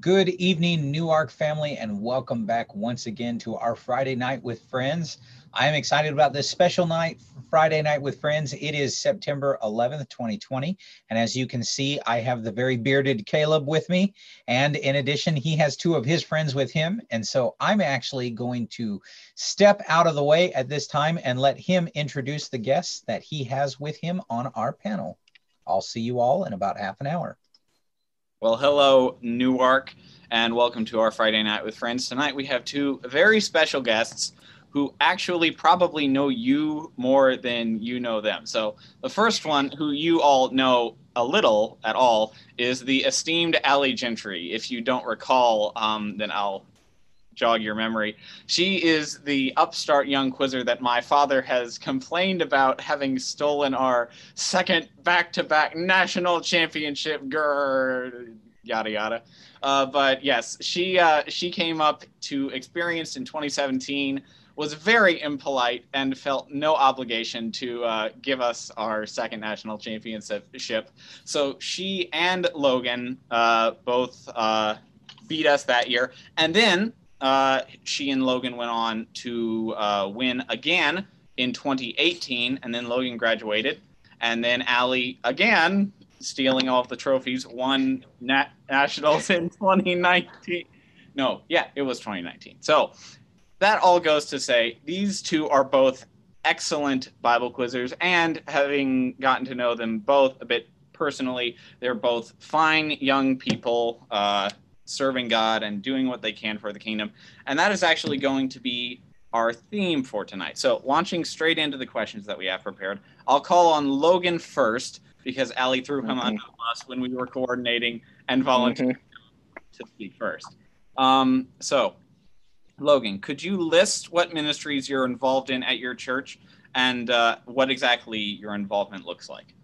Good evening, Newark family, and welcome back once again to our Friday night with friends. I am excited about this special night, Friday night with friends. It is September 11th, 2020. And as you can see, I have the very bearded Caleb with me. And in addition, he has two of his friends with him. And so I'm actually going to step out of the way at this time and let him introduce the guests that he has with him on our panel. I'll see you all in about half an hour. Well, hello, Newark, and welcome to our Friday Night with Friends. Tonight we have two very special guests who actually probably know you more than you know them. So, the first one, who you all know a little at all, is the esteemed Ally Gentry. If you don't recall, um, then I'll jog your memory. She is the upstart young quizzer that my father has complained about having stolen our second back-to-back national championship. Grr, yada yada. Uh, but yes, she uh, she came up to experience in 2017. Was very impolite and felt no obligation to uh, give us our second national championship. So she and Logan uh, both uh, beat us that year, and then uh, she and Logan went on to uh, win again in 2018, and then Logan graduated, and then Ally again stealing all of the trophies, won nat- nationals in 2019. No, yeah, it was 2019. So that all goes to say these two are both excellent Bible quizzers, and having gotten to know them both a bit personally, they're both fine young people. Uh, serving God and doing what they can for the kingdom. And that is actually going to be our theme for tonight. So, launching straight into the questions that we have prepared, I'll call on Logan first because Ally threw him mm-hmm. under the bus when we were coordinating and volunteered mm-hmm. to speak first. Um, so, Logan, could you list what ministries you're involved in at your church and uh, what exactly your involvement looks like?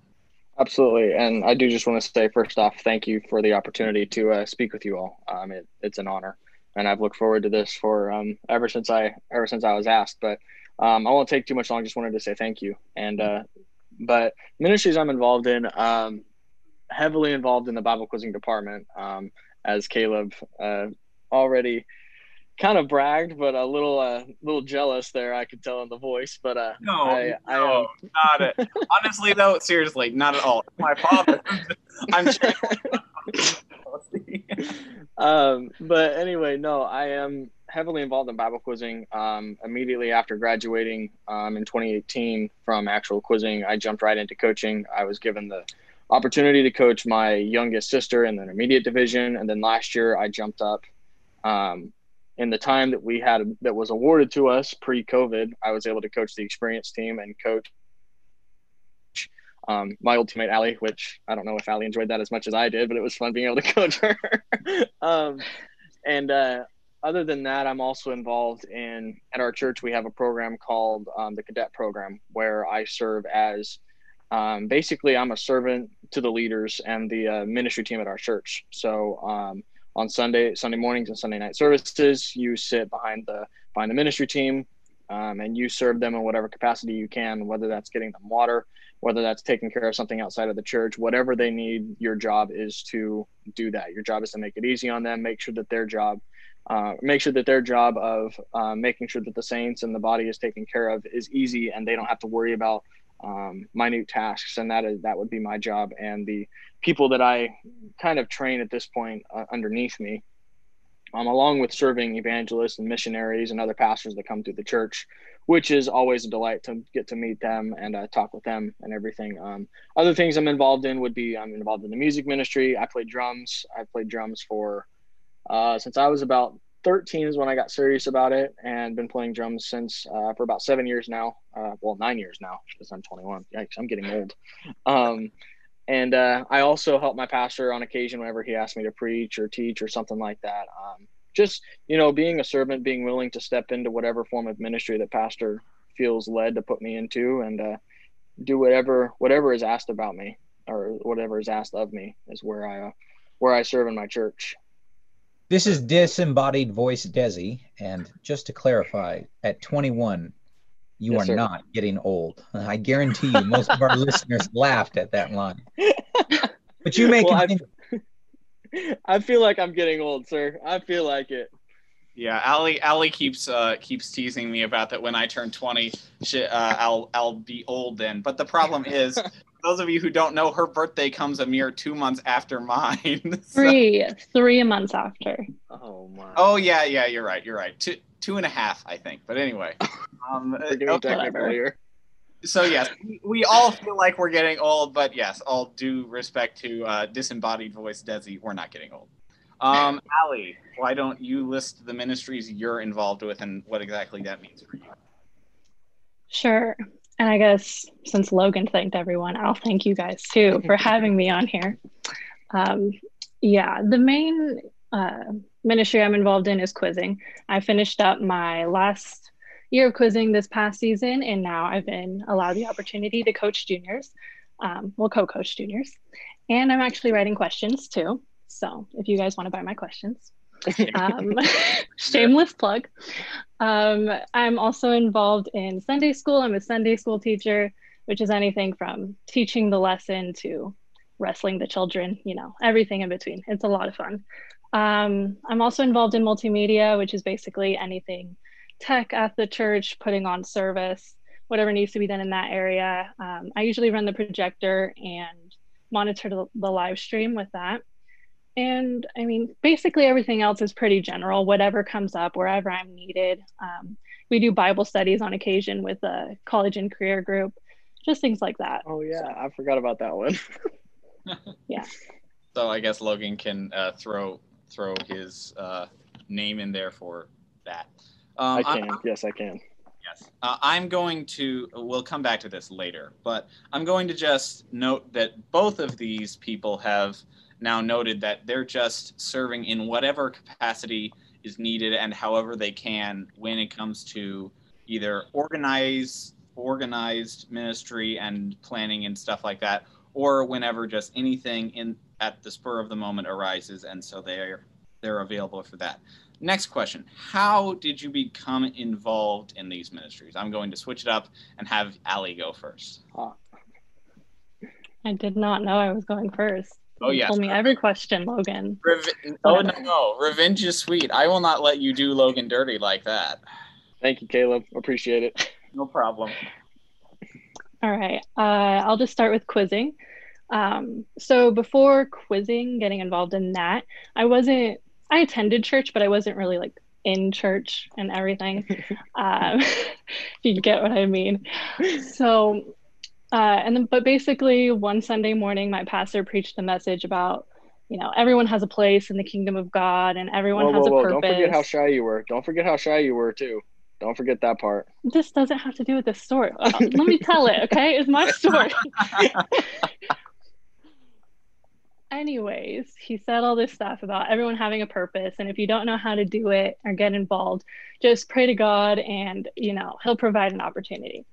Absolutely. And I do just want to say, first off, thank you for the opportunity to uh, speak with you all. Um, it, it's an honor. And I've looked forward to this for um, ever since I ever since I was asked. But um, I won't take too much long. Just wanted to say thank you. And uh, but ministries I'm involved in, um, heavily involved in the Bible quizzing department, um, as Caleb uh, already kind of bragged, but a little uh, little jealous there. I could tell in the voice, but uh, no, I, no, I, not it. Honestly, though, seriously, not at all. My father, I'm. um, but anyway, no, I am heavily involved in Bible quizzing. Um, immediately after graduating um, in 2018 from actual quizzing, I jumped right into coaching. I was given the opportunity to coach my youngest sister in the intermediate division, and then last year I jumped up um, in the time that we had that was awarded to us pre-COVID, I was able to coach the experienced team and coach um, my old teammate Ally, which I don't know if Ally enjoyed that as much as I did, but it was fun being able to coach her. um, and uh, other than that, I'm also involved in at our church. We have a program called um, the Cadet Program, where I serve as um, basically I'm a servant to the leaders and the uh, ministry team at our church. So um, on Sunday Sunday mornings and Sunday night services. You sit behind the behind the ministry team, um, and you serve them in whatever capacity you can, whether that's getting them water, whether that's taking care of something outside of the church, whatever they need. Your job is to do that. Your job is to make it easy on them, make sure that their job. Uh, make sure that their job of uh, making sure that the saints and the body is taken care of is easy and they don't have to worry about um, minute tasks and that is that would be my job and the people that I kind of train at this point uh, underneath me, um, along with serving evangelists and missionaries and other pastors that come through the church, which is always a delight to get to meet them and uh, talk with them and everything. Um, other things I'm involved in would be I'm involved in the music ministry. I play drums. I played drums for uh, since I was about 13 is when I got serious about it and been playing drums since uh, for about seven years now. Uh, well, nine years now because I'm 21. Yikes, I'm getting old. Um, and uh, I also help my pastor on occasion whenever he asks me to preach or teach or something like that. Um, just you know, being a servant, being willing to step into whatever form of ministry that pastor feels led to put me into, and uh, do whatever whatever is asked about me or whatever is asked of me is where I uh, where I serve in my church. This is disembodied voice Desi, and just to clarify, at 21, you yes, are sir. not getting old. I guarantee you, most of our listeners laughed at that line. But you may well, continue. I feel like I'm getting old, sir. I feel like it. Yeah, Ally Ally keeps uh, keeps teasing me about that. When I turn twenty, she, uh, I'll I'll be old then. But the problem is, those of you who don't know, her birthday comes a mere two months after mine. So- Three, three months after. Oh my. oh yeah, yeah, you're right. You're right. Two two and a half, I think. But anyway, um, We're getting okay. technical here. so yes, we, we all feel like we're getting old, but yes, all due respect to uh, disembodied voice Desi, we're not getting old. Um, Ally, why don't you list the ministries you're involved with and what exactly that means for you? Sure. And I guess since Logan thanked everyone, I'll thank you guys too for having me on here. Um, yeah, the main uh, ministry I'm involved in is quizzing. I finished up my last year of quizzing this past season, and now I've been allowed the opportunity to coach juniors. Um, well, co coach juniors. And I'm actually writing questions too. So if you guys want to buy my questions, um, shameless plug. Um, I'm also involved in Sunday school. I'm a Sunday school teacher, which is anything from teaching the lesson to wrestling the children, you know, everything in between. It's a lot of fun. Um, I'm also involved in multimedia, which is basically anything tech at the church, putting on service, whatever needs to be done in that area. Um, I usually run the projector and monitor the, the live stream with that. And I mean, basically everything else is pretty general, whatever comes up, wherever I'm needed. Um, we do Bible studies on occasion with a college and career group, just things like that. Oh yeah, I forgot about that one. Yeah. So I guess Logan can uh, throw throw his uh, name in there for that. Um, I I'm- can. Yes, I can. Yes. Uh, I'm going to, we'll come back to this later, but I'm going to just note that both of these people have now noted that they're just serving in whatever capacity is needed and however they can when it comes to either organize organized ministry and planning and stuff like that or whenever just anything in at the spur of the moment arises and so they're they're available for that Next question. How did you become involved in these ministries? I'm going to switch it up and have Ally go first. I did not know I was going first. Oh, You yes. Told me every question, Logan. Rev- oh, no, no. Revenge is sweet. I will not let you do Logan dirty like that. Thank you, Caleb. Appreciate it. No problem. All right. Uh, I'll just start with quizzing. Um, so before quizzing, getting involved in that, I wasn't, I attended church, but I wasn't really like in church and everything. um, if you get what I mean. So, uh, and then, but basically, one Sunday morning, my pastor preached a message about, you know, everyone has a place in the kingdom of God and everyone whoa, has whoa, a whoa! purpose. Don't forget how shy you were. Don't forget how shy you were too. Don't forget that part. this doesn't have to do with this story. Uh, let me tell it, okay? It's my story. Anyways, he said all this stuff about everyone having a purpose. And if you don't know how to do it or get involved, just pray to God and, you know, he'll provide an opportunity.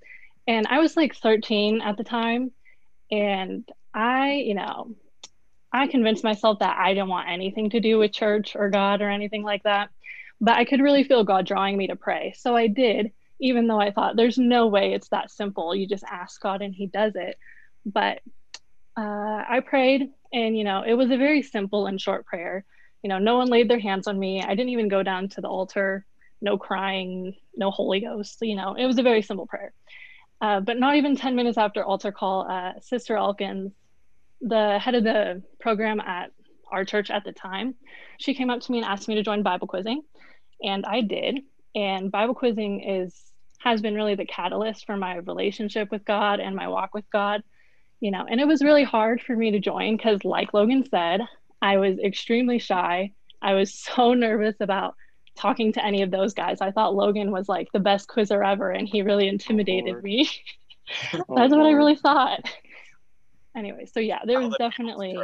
And I was like 13 at the time. And I, you know, I convinced myself that I didn't want anything to do with church or God or anything like that. But I could really feel God drawing me to pray. So I did, even though I thought there's no way it's that simple. You just ask God and he does it. But uh, I prayed, and you know, it was a very simple and short prayer. You know, no one laid their hands on me. I didn't even go down to the altar. No crying, no Holy Ghost. You know, it was a very simple prayer. Uh, but not even 10 minutes after altar call, uh, Sister Elkins, the head of the program at our church at the time, she came up to me and asked me to join Bible quizzing, and I did. And Bible quizzing is has been really the catalyst for my relationship with God and my walk with God you know and it was really hard for me to join because like logan said i was extremely shy i was so nervous about talking to any of those guys. I thought logan was like the best quizzer ever and he really intimidated Lord. me. Oh, that's what i really thought. Anyway so yeah there was the definitely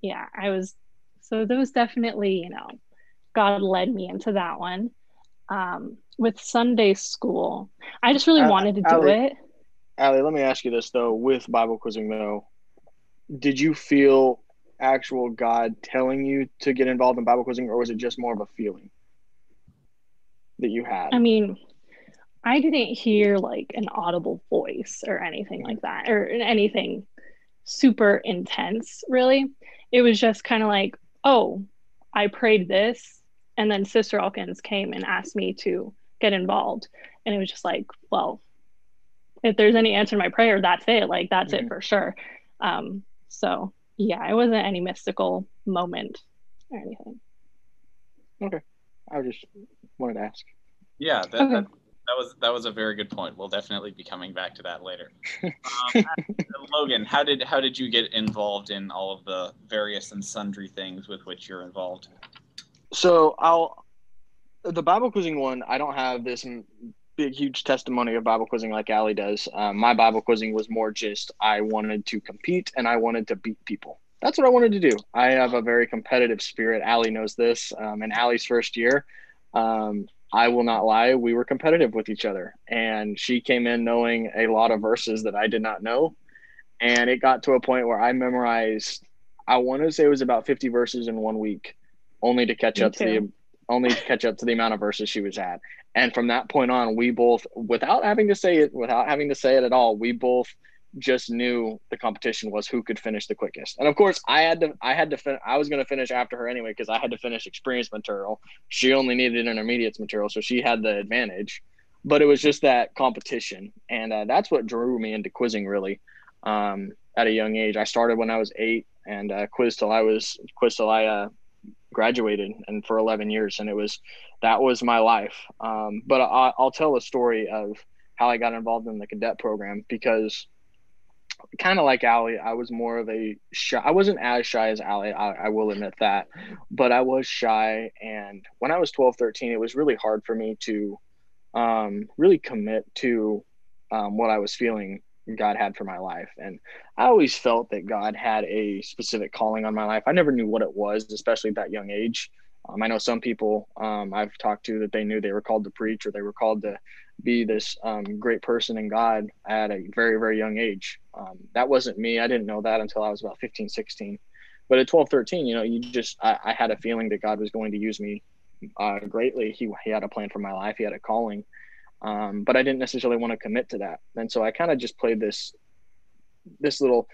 yeah i was so there was definitely you know god led me into that one. Um with sunday school i just really Uh, wanted to do it. Ally, let me ask you this though. With Bible quizzing though, did you feel actual God telling you to get involved in Bible quizzing, or was it just more of a feeling that you had? I mean, I didn't hear like an audible voice or anything like that, or anything super intense, really. it was just kind of like, oh, I prayed this. And then Sister Elkins came and asked me to get involved. And it was just like, well, if there's any answer to my prayer, that's it. Like, that's mm-hmm. it for sure. Um, so, yeah, it wasn't any mystical moment or anything. Okay. I just wanted to ask. Yeah, that, okay. that, that was that was a very good point. We'll definitely be coming back to that later. Um, Logan, how did how did you get involved in all of the various and sundry things with which you're involved? So I'll the Bible quizzing one. I don't have this big huge testimony of Bible quizzing like Ally does. Um, my Bible quizzing was more just I wanted to compete and I wanted to beat people. That's what I wanted to do. I have a very competitive spirit. Ally knows this. Um, in Ally's first year, um, I will not lie, we were competitive with each other. And she came in knowing a lot of verses that I did not know. And it got to a point where I memorized, I want to say it was about 50 verses in one week, only to catch Me up too. to the only to catch up to the amount of verses she was at. And from that point on, we both, without having to say it, without having to say it at all, we both just knew the competition was who could finish the quickest. And of course, I had to I had to fin- I was going to finish after her anyway because I had to finish experience material. She only needed intermediates material, so she had the advantage. But it was just that competition, and uh, that's what drew me into quizzing really. Um, at a young age, I started when I was eight and uh, quizzed till I was quizzed till I uh, graduated, and for eleven years, and it was that was my life. Um, but I, I'll tell a story of how I got involved in the cadet program because kind of like Ally, I was more of a shy. I wasn't as shy as Ally, I, I, will admit that, but I was shy. And when I was 12, 13, it was really hard for me to um, really commit to um, what I was feeling God had for my life. And I always felt that God had a specific calling on my life. I never knew what it was, especially at that young age. Um, I know some people um, I've talked to that they knew they were called to preach or they were called to be this um, great person in God at a very, very young age. Um, that wasn't me. I didn't know that until I was about 15, 16. But at 12, 13, you know, you just, I, I had a feeling that God was going to use me uh, greatly. He, he had a plan for my life, He had a calling. Um, but I didn't necessarily want to commit to that. And so I kind of just played this, this little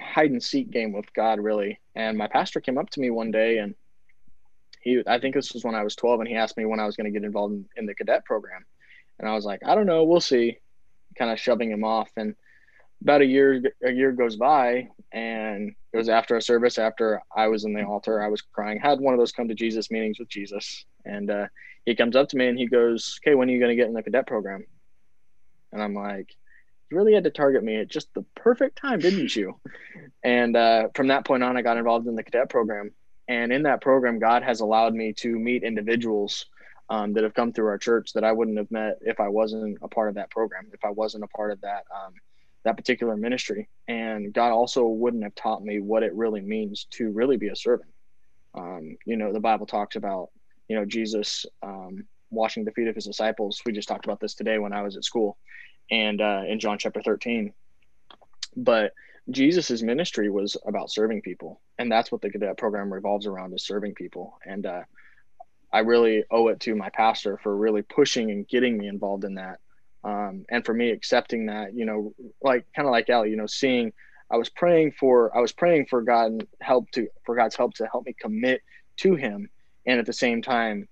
hide and seek game with God, really. And my pastor came up to me one day and he, I think this was when I was 12, and he asked me when I was going to get involved in, in the cadet program. And I was like, I don't know, we'll see, kind of shoving him off. And about a year a year goes by and it was after a service after i was in the altar i was crying had one of those come to jesus meetings with jesus and uh, he comes up to me and he goes okay when are you going to get in the cadet program and i'm like you really had to target me at just the perfect time didn't you and uh, from that point on i got involved in the cadet program and in that program god has allowed me to meet individuals um, that have come through our church that I wouldn't have met if I wasn't a part of that program, if I wasn't a part of that um, that particular ministry. And God also wouldn't have taught me what it really means to really be a servant. Um, you know, the Bible talks about you know Jesus um, washing the feet of his disciples. We just talked about this today when I was at school, and uh, in John chapter thirteen. But Jesus's ministry was about serving people, and that's what the cadet program revolves around: is serving people. And uh, I really owe it to my pastor for really pushing and getting me involved in that. Um, and for me accepting that, you know, like kind of like Ellie, you know, seeing I was praying for I was praying for God help to for God's help to help me commit to Him, and at the same time,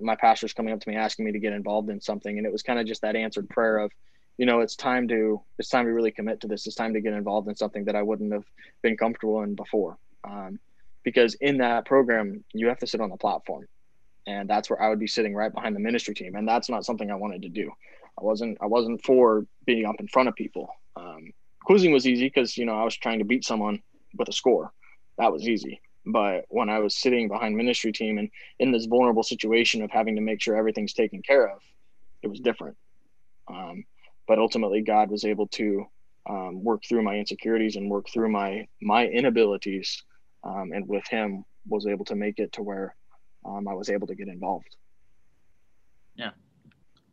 my pastor's coming up to me asking me to get involved in something, and it was kind of just that answered prayer of, you know, it's time to it's time to really commit to this. It's time to get involved in something that I wouldn't have been comfortable in before, um, because in that program you have to sit on the platform and that's where I would be sitting right behind the ministry team, and that's not something I wanted to do. I wasn't I wasn't for being up in front of people. Um, quizzing was easy because you know I was trying to beat someone with a score. That was easy. But when I was sitting behind ministry team and in this vulnerable situation of having to make sure everything's taken care of, it was different. Um, but ultimately, God was able to um, work through my insecurities and work through my my inabilities, um, and with Him was able to make it to where um, I was able to get involved. Yeah,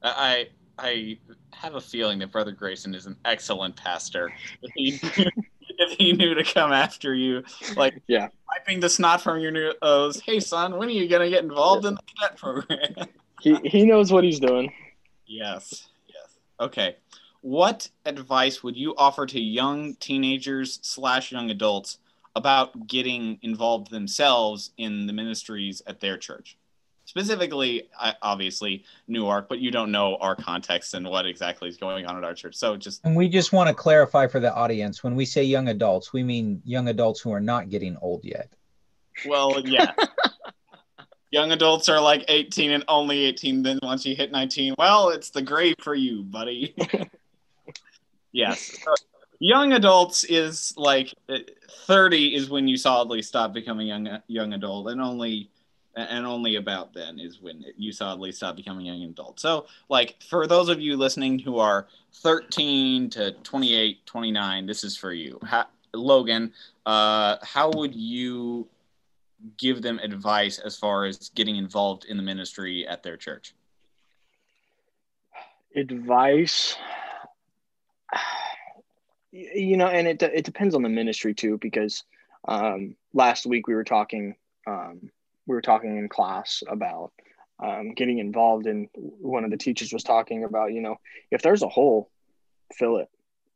I I have a feeling that Brother Grayson is an excellent pastor. If he, knew to come after you, like yeah, wiping the snot from your nose. Uh, hey, son, when are you gonna get involved in the cadet program? he he knows what he's doing. Yes, yes. Okay. What advice would you offer to young teenagers slash young adults about getting involved themselves in the ministries at their church specifically obviously newark but you don't know our context and what exactly is going on at our church. So just and we just want to clarify for the audience when we say young adults we mean young adults who are not getting old yet. Well yeah. Young adults are like 18 and only 18 then once you hit 19 well it's the grave for you buddy. Yes. Young adults is like eh, 30 is when you solidly stop becoming young young adult and only and only about then is when you solidly stop becoming a young adult. So like for those of you listening who are 13 to 28 29 this is for you. How, logan uh, how would you give them advice as far as getting involved in the ministry at their church? Advice? You know, and it it depends on the ministry too, because um, last week we were talking um, we were talking in class about um, getting involved in. One of the teachers was talking about, you know, if there's a hole, fill it.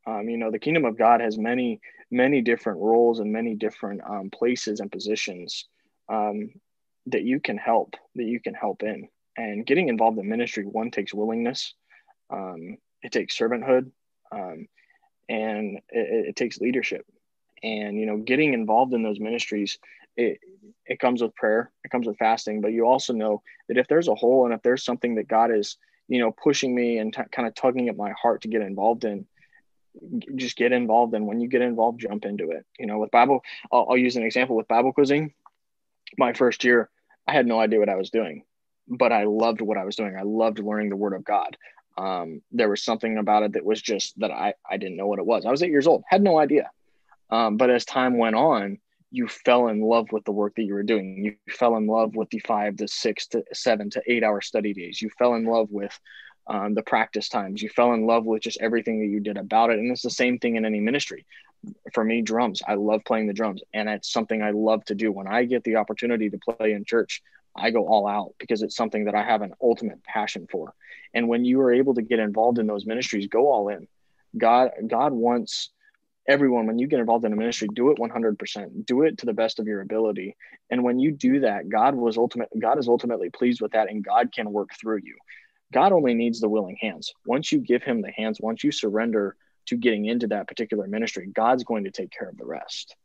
Um, you know, the kingdom of God has many many different roles and many different um, places and positions um, that you can help that you can help in. And getting involved in ministry, one takes willingness. it takes servanthood. Um, and it, it, takes leadership and you know getting involved in those ministries it it comes with prayer it comes with fasting but you also know that if there's a hole and if there's something that god is you know pushing me and t- kind of tugging at my heart to get involved in just get involved and when you get involved jump into it you know with bible I'll, I'll use an example with bible quizzing my first year i had no idea what i was doing but i loved what i was doing i loved learning the word of god um, there was something about it that was just that I, I didn't know what it was. I was eight years old, had no idea. Um, but as time went on, you fell in love with the work that you were doing. You fell in love with the five to six to seven to eight hour study days. You fell in love with um, the practice times. You fell in love with just everything that you did about it. And it's the same thing in any ministry. For me, drums. I love playing the drums, and it's something I love to do. When I get the opportunity to play in church, I go all out because it's something that I have an ultimate passion for. And when you are able to get involved in those ministries, go all in. God, God wants everyone when you get involved in a ministry, do it 100%. Do it to the best of your ability. And when you do that, God was ultimate. God is ultimately pleased with that, and God can work through you. God only needs the willing hands. Once you give Him the hands, once you surrender to getting into that particular ministry, God's going to take care of the rest.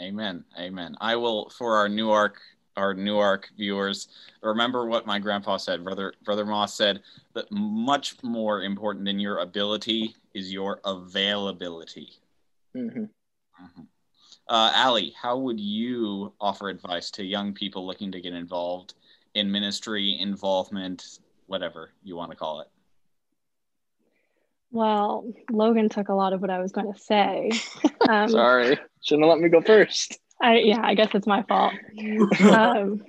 Amen. Amen. I will for our New Newark our New Newark viewers, remember what my grandpa said. Brother Brother Moss said that much more important than your ability is your availability. Mm-hmm. Mm-hmm. Uh, Ally, how would you offer advice to young people looking to get involved in ministry, involvement, whatever you want to call it? Well, Logan took a lot of what I was going to say. Um, Sorry, shouldn't have let me go first. I yeah, I guess it's my fault. um,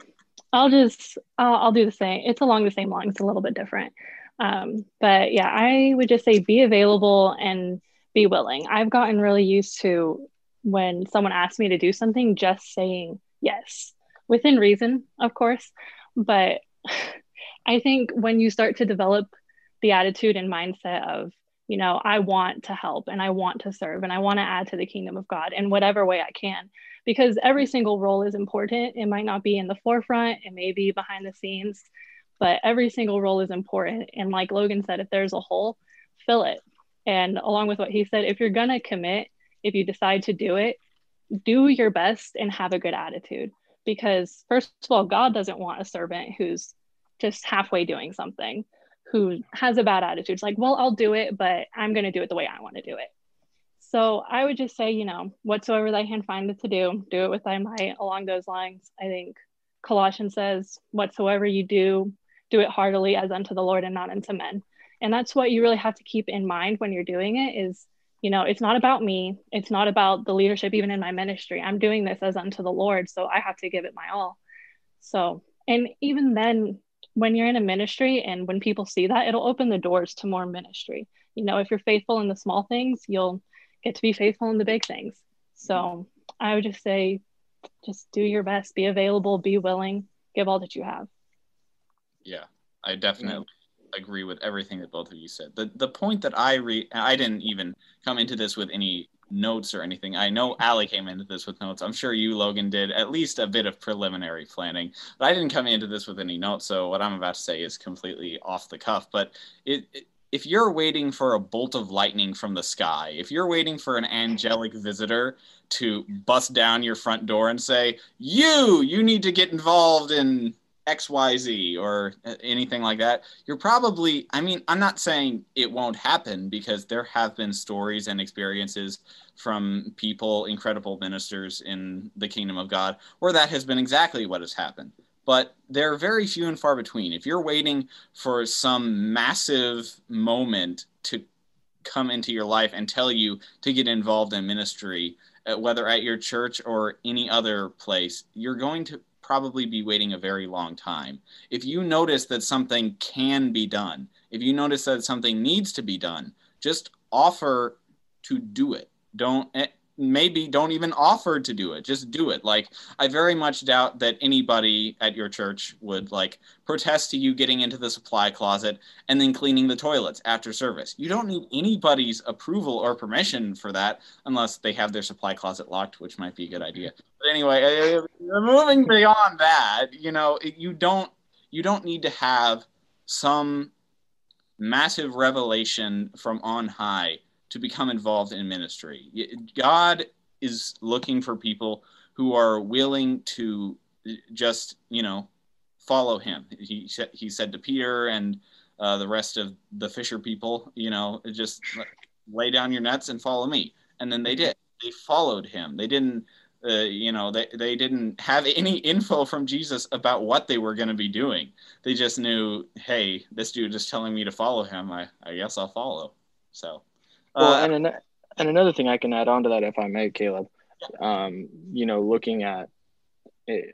I'll just I'll, I'll, do the same. It's along the same lines, a little bit different. Um, but yeah, I would just say be available and be willing. I've gotten really used to when someone asks me to do something, just saying yes within reason, of course. But I think when you start to develop the attitude and mindset of, you know, I want to help and I want to serve and I want to add to the kingdom of God in whatever way I can, because every single role is important. It might not be in the forefront, it may be behind the scenes, but every single role is important. And like Logan said, if there's a hole, fill it. And along with what he said, if you're going to commit, if you decide to do it, do your best and have a good attitude. Because, first of all, God doesn't want a servant who's just halfway doing something, who has a bad attitude. It's like, well, I'll do it, but I'm going to do it the way I want to do it. So I would just say, you know, whatsoever thy hand findeth to do, do it with thy might along those lines. I think Colossians says, whatsoever you do, do it heartily as unto the Lord and not unto men. And that's what you really have to keep in mind when you're doing it is, you know, it's not about me. It's not about the leadership, even in my ministry. I'm doing this as unto the Lord. So I have to give it my all. So, and even then, when you're in a ministry and when people see that, it'll open the doors to more ministry. You know, if you're faithful in the small things, you'll get to be faithful in the big things. So I would just say, just do your best, be available, be willing, give all that you have. Yeah, I definitely yeah. agree with everything that both of you said. The the point that I re I didn't even come into this with any notes or anything. I know Ally came into this with notes. I'm sure you, Logan, did at least a bit of preliminary planning, but I didn't come into this with any notes. So what I'm about to say is completely off the cuff. But it, it if you're waiting for a bolt of lightning from the sky, if you're waiting for an angelic visitor to bust down your front door and say, "You, you need to get involved in XYZ or anything like that, you're probably, I mean, I'm not saying it won't happen because there have been stories and experiences from people, incredible ministers in the kingdom of God, where that has been exactly what has happened. But they're very few and far between. If you're waiting for some massive moment to come into your life and tell you to get involved in ministry, uh, whether at your church or any other place, you're going to probably be waiting a very long time. If you notice that something can be done, if you notice that something needs to be done, just offer to do it. Don't eh, maybe don't even offer to do it. Just do it. Like i very much doubt that anybody at your church would like protest to you getting into the supply closet and then cleaning the toilets after service. You don't need anybody's approval or permission for that unless they have their supply closet locked which might be a good idea. But anyway moving beyond that. You know you don't you don't need to have some massive revelation from on high to become involved in ministry. God is looking for people who are willing to just, you know, follow him. He said, he said to Peter and uh, the rest of the fisher people, you know, just lay down your nets and follow me. And then they did. They followed him. They didn't, uh, you know, they, they didn't have any info from Jesus about what they were going to be doing. They just knew, hey, this dude is telling me to follow him. I, I guess I'll follow. So well, uh, and an, and another thing I can add on to that, if I may, Caleb, um, you know, looking at,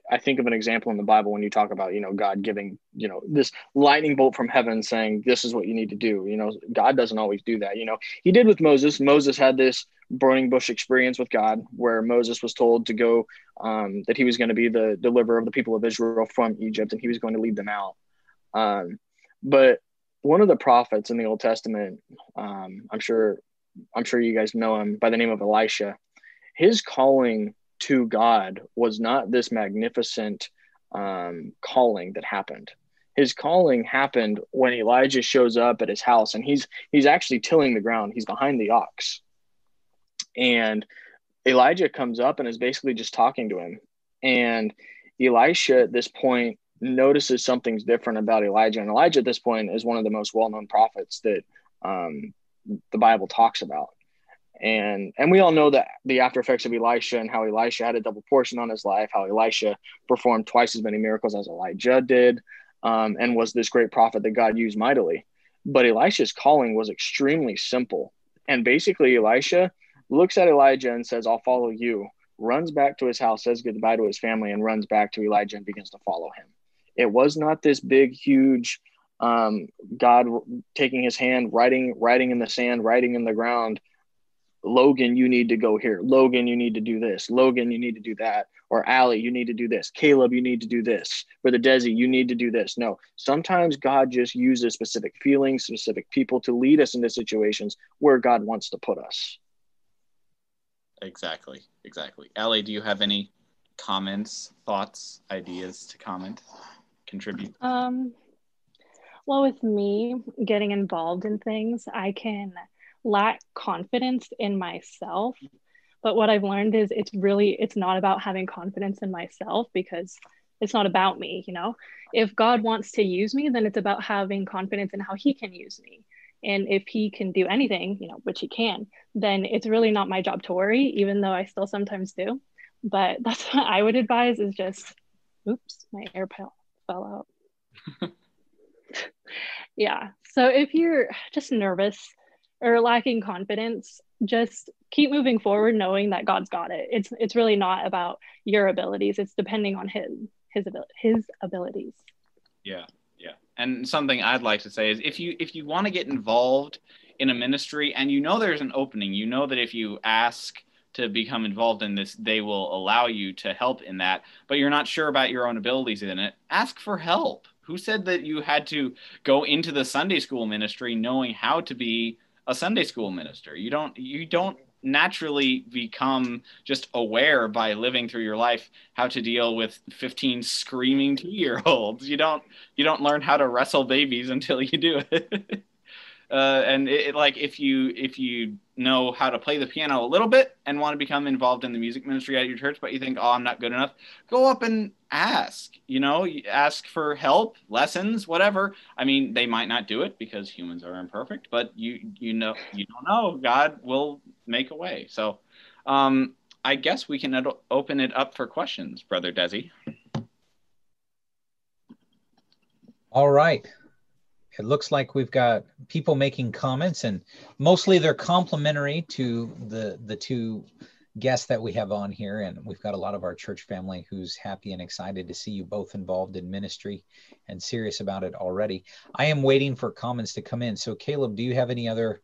I think of an example in the Bible when you talk about, you know, God giving, you know, this lightning bolt from heaven saying, this is what you need to do. You know, God doesn't always do that. You know, he did with Moses. Moses had this burning bush experience with God where Moses was told to go, um, that he was going to be the deliverer of the people of Israel from Egypt and he was going to lead them out. Um, but one of the prophets in the Old Testament, um, I'm sure, I'm sure you guys know him by the name of Elisha. His calling to God was not this magnificent um, calling that happened. His calling happened when Elijah shows up at his house, and he's he's actually tilling the ground. He's behind the ox, and Elijah comes up and is basically just talking to him. And Elisha at this point notices something's different about Elijah. And Elijah at this point is one of the most well-known prophets that um, the Bible talks about. And and we all know that the after effects of Elisha and how Elisha had a double portion on his life, how Elisha performed twice as many miracles as Elijah did, um, and was this great prophet that God used mightily. But Elisha's calling was extremely simple. And basically, Elisha looks at Elijah and says, I'll follow you, runs back to his house, says goodbye to his family, and runs back to Elijah and begins to follow him. It was not this big, huge um, God taking his hand, writing, writing in the sand, writing in the ground. Logan, you need to go here. Logan, you need to do this. Logan, you need to do that. Or Ally, you need to do this. Caleb, you need to do this. The Desi, you need to do this. No, sometimes God just uses specific feelings, specific people to lead us into situations where God wants to put us. Exactly. Exactly. Ally, do you have any comments, thoughts, ideas to comment? Contribute? Um, well, with me getting involved in things, I can lack confidence in myself. But what I've learned is it's really it's not about having confidence in myself because it's not about me, you know. If God wants to use me, then it's about having confidence in how he can use me. And if he can do anything, you know, which he can, then it's really not my job to worry, even though I still sometimes do. But that's what I would advise is just oops, my AirPod fell out. yeah. So if you're just nervous or lacking confidence, just keep moving forward knowing that God's got it. It's it's really not about your abilities. It's depending on his his ability his abilities. Yeah. Yeah. And something I'd like to say is if you if you want to get involved in a ministry and you know there's an opening, you know that if you ask to become involved in this, they will allow you to help in that, but you're not sure about your own abilities in it, ask for help. Who said that you had to go into the Sunday school ministry knowing how to be a Sunday school minister? You don't you don't naturally become just aware by living through your life how to deal with 15 screaming two year olds. You don't you don't learn how to wrestle babies until you do it. uh, and it, it, like if you if you know how to play the piano a little bit and want to become involved in the music ministry at your church, but you think, oh, I'm not good enough, go up and ask. You know, ask for help, lessons, whatever. I mean, they might not do it because humans are imperfect, but you you know you don't know. God will make a way. So, um, I guess we can open it up for questions, brother Desi. All right it looks like we've got people making comments and mostly they're complimentary to the the two guests that we have on here. And we've got a lot of our church family who's happy and excited to see you both involved in ministry and serious about it already. I am waiting for comments to come in. So caleb do you have any other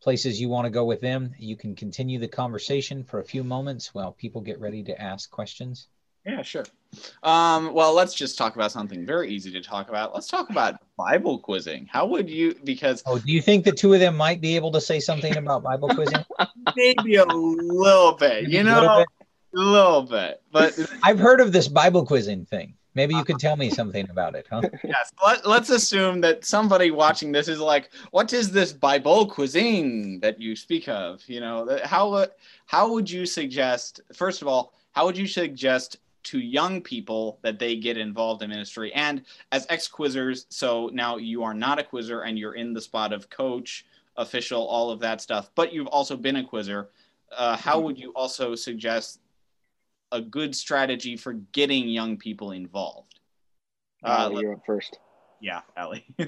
places you want to go with them? You can continue the conversation for a few moments while people get ready to ask questions yeah, sure. Um, well, let's just talk about something very easy to talk about. Let's talk about Bible quizzing. How would you? Because oh, do you think the two of them might be able to say something about Bible quizzing? Maybe a little bit. You know, a little bit. a little bit. But I've heard of this Bible quizzing thing. Maybe you could tell me something about it, huh? Yes. Let, let's assume that somebody watching this is like, "What is this Bible quizzing that you speak of?" You know, how how would you suggest? First of all, how would you suggest to young people that they get involved in ministry. And as ex quizzers so now you are not a quizzer and you're in the spot of coach official all of that stuff but you've also been a quizzer. Uh, how would you also suggest a good strategy for getting young people involved? Uh, uh you're up first. Yeah Ally.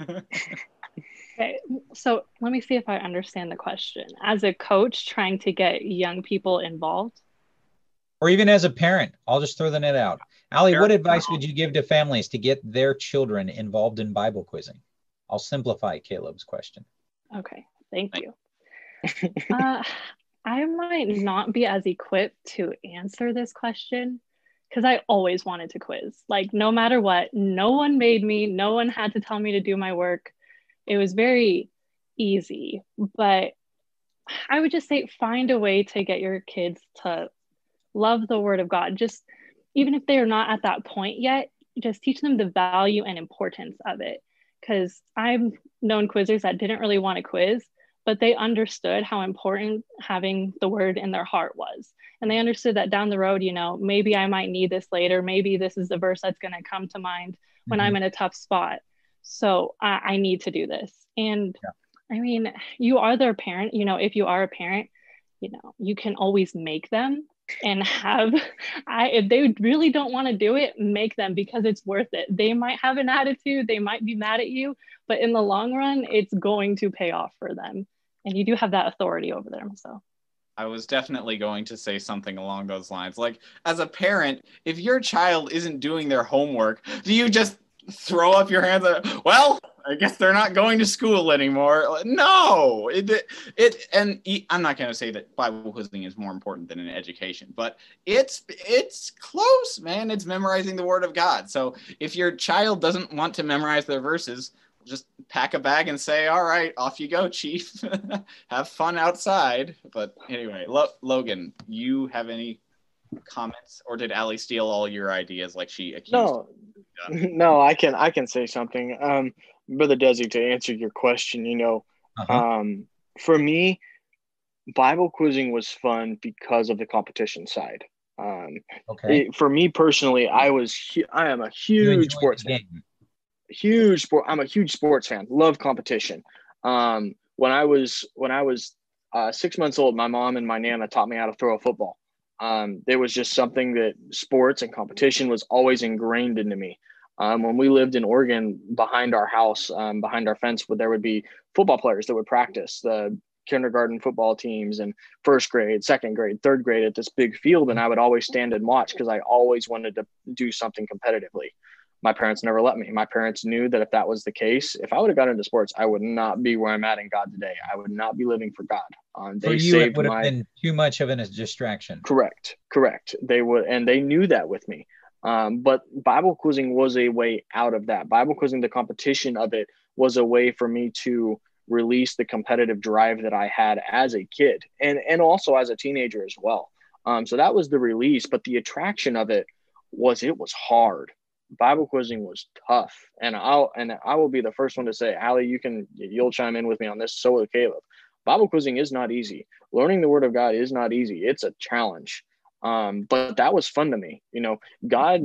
okay so let me see if i understand the question. As a coach trying to get young people involved or even as a parent, I'll just throw the net out. Ally, what advice would you give to families to get their children involved in Bible quizzing? I'll simplify Caleb's question. Okay, thank you. uh, I might not be as equipped to answer this question because I always wanted to quiz. Like, no matter what, no one made me, no one had to tell me to do my work. It was very easy, but I would just say find a way to get your kids to love the word of God. Just even if they are not at that point yet, just teach them the value and importance of it. Because I've known quizzers that didn't really want to quiz, but they understood how important having the word in their heart was. And they understood that down the road, you know, maybe I might need this later. Maybe this is the verse that's going to come to mind mm-hmm. when I'm mm-hmm. in a tough spot. So I, I need to do this. And yeah. I mean, you are their parent. You know, if you are a parent, you know, you can always make them and have I if they really don't want to do it, make them because it's worth it. They might have an attitude, they might be mad at you, but in the long run, it's going to pay off for them. And you do have that authority over them. So I was definitely going to say something along those lines. Like, as a parent, if your child isn't doing their homework, do you just throw up your hands? Well, I guess they're not going to school anymore. No, it it and I'm not going to say that Bible quizzing is more important than an education, but it's it's close, man. It's memorizing the Word of God. So if your child doesn't want to memorize their verses, just pack a bag and say, "All right, off you go, Chief. have fun outside." But anyway, Lo- Logan, you have any comments, or did Ally steal all your ideas like she accused? No, no, I can I can say something. Um, Brother Desi, to answer your question, you know, uh-huh. um, for me, Bible quizzing was fun because of the competition side. Um, okay. It, for me personally, I was I am a huge sports fan. Huge sport. I'm a huge sports fan. Love competition. Um, when I was when I was uh, six months old, my mom and my nana taught me how to throw a football. Um, there was just something that sports and competition was always ingrained into me. Um, when we lived in Oregon, behind our house, um, behind our fence, there would be football players that would practice the kindergarten football teams and first grade, second grade, third grade at this big field. And I would always stand and watch because I always wanted to do something competitively. My parents never let me. My parents knew that if that was the case, if I would have got into sports, I would not be where I'm at in God today. I would not be living for God. Um, they for you, it would have my, been too much of a distraction. Correct, correct. They would, and they knew that with me. Um, but Bible quizzing was a way out of that. Bible quizzing, the competition of it, was a way for me to release the competitive drive that I had as a kid and and also as a teenager as well. Um, so that was the release, but the attraction of it was it was hard. Bible quizzing was tough, and I'll and I will be the first one to say, Ally, you can you'll chime in with me on this. So will Caleb. Bible quizzing is not easy. Learning the Word of God is not easy. It's a challenge. Um, but that was fun to me. You know, God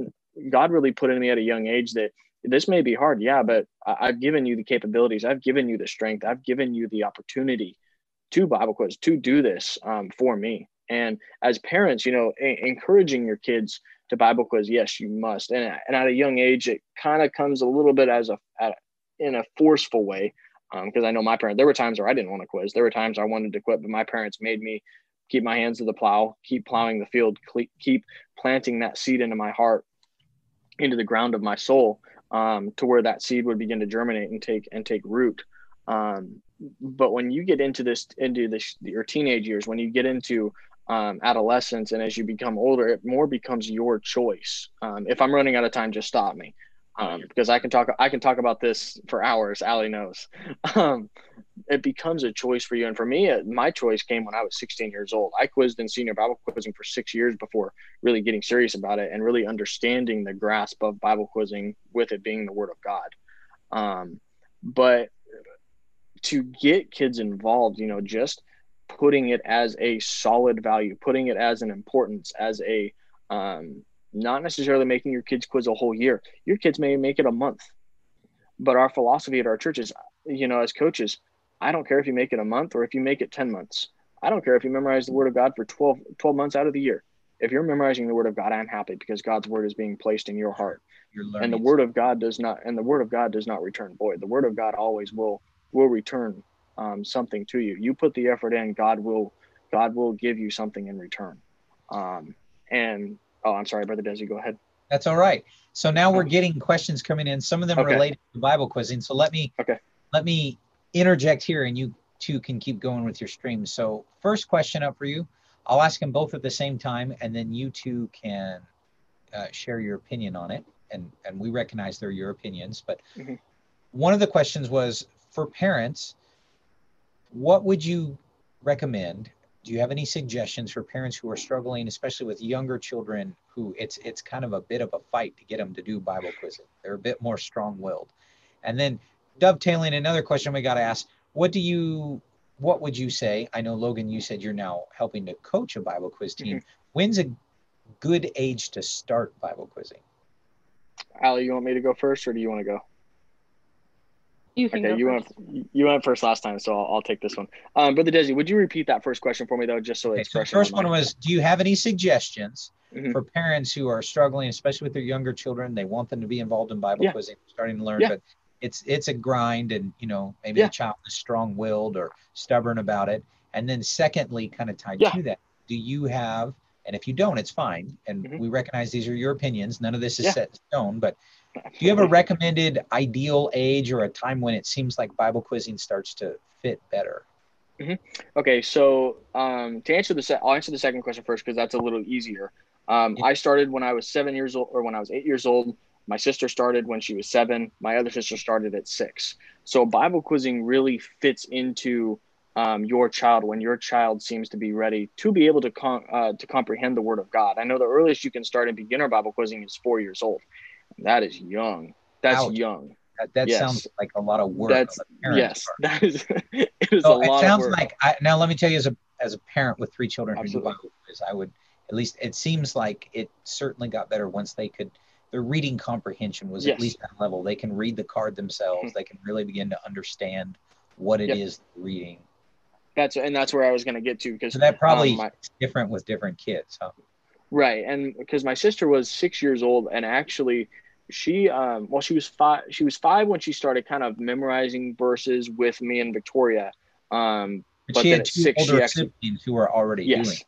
God really put in me at a young age that this may be hard, yeah, but I've given you the capabilities. I've given you the strength. I've given you the opportunity to Bible quiz to do this um, for me. And as parents, you know, a- encouraging your kids to Bible quiz, yes, you must. And, and at a young age, it kind of comes a little bit as a, at, in a forceful way. Because um, I know my parents, there were times where I didn't want to quiz. There were times I wanted to quit, but my parents made me keep my hands to the plow, keep plowing the field, keep planting that seed into my heart, into the ground of my soul, um, to where that seed would begin to germinate and take and take root. Um, but when you get into this, into this, your teenage years, when you get into um, adolescence and as you become older, it more becomes your choice. Um, if I'm running out of time, just stop me um, because I can talk. I can talk about this for hours. Ally knows. Um, it becomes a choice for you, and for me, it, my choice came when I was 16 years old. I quizzed in senior Bible quizzing for six years before really getting serious about it and really understanding the grasp of Bible quizzing with it being the Word of God. Um, but to get kids involved, you know, just putting it as a solid value, putting it as an importance, as a um, not necessarily making your kids quiz a whole year. Your kids may make it a month. But our philosophy at our church is, you know, as coaches, I don't care if you make it a month or if you make it 10 months. I don't care if you memorize the word of God for 12, 12 months out of the year. If you're memorizing the word of God, I'm happy because God's word is being placed in your heart. And the word of God does not, and the word of God does not return void. The word of God always will, will return um, something to you. You put the effort in, God will, God will give you something in return. Um, and Oh, I'm sorry, Brother Desi, go ahead. That's all right. So now we're getting questions coming in, some of them okay. related to Bible quizzing. So let me okay. let me interject here and you two can keep going with your stream. So first question up for you. I'll ask them both at the same time and then you two can uh, share your opinion on it. And, and we recognize they're your opinions, but mm-hmm. one of the questions was for parents, what would you recommend do you have any suggestions for parents who are struggling, especially with younger children who it's it's kind of a bit of a fight to get them to do Bible quizzing? They're a bit more strong-willed. And then dovetailing another question we got to ask, what do you what would you say? I know Logan, you said you're now helping to coach a Bible quiz team. Mm-hmm. When's a good age to start Bible quizzing? Ally, you want me to go first or do you want to go? You can okay, you first. went you went first last time, so I'll, I'll take this one. Um, Brother Desi, would you repeat that first question for me though, just so okay, it's fresh? So first one was, do you have any suggestions mm-hmm. for parents who are struggling, especially with their younger children? They want them to be involved in Bible yeah. quizzing, starting to learn, yeah. but it's it's a grind, and you know maybe yeah. the child is strong-willed or stubborn about it. And then secondly, kind of tied to that, do you have and if you don't, it's fine. And mm-hmm. we recognize these are your opinions. None of this is set in stone, but do you have a recommended ideal age or a time when it seems like Bible quizzing starts to fit better? Mm-hmm. Okay, so um, to answer the se- I'll answer the second question first because that's a little easier. Um. I started when I was seven years old, or when I was eight years old. My sister started when she was seven. My other sister started at six. So Bible quizzing really fits into um, your child when your child seems to be ready to be able to con- uh, to comprehend the Word of God. I know the earliest you can start in beginner Bible quizzing is four years old, that is young. That's Ouch. young. That, that yes. sounds like a lot of work. That's yes. Part. That is. it is so a lot. It sounds like I, now. Let me tell you, as a as a parent with three children Absolutely. who do I would at least. It seems like it certainly got better once they could. Their reading comprehension was yes. at least that level. They can read the card themselves. Mm-hmm. They can really begin to understand what it yep. is reading. That's and that's where I was going to get to because so that probably um, my, different with different kids, huh? Right, and because my sister was six years old, and actually she um well she was five she was five when she started kind of memorizing verses with me and Victoria. Um but, but she had two six, older actually, siblings who were already yes, doing.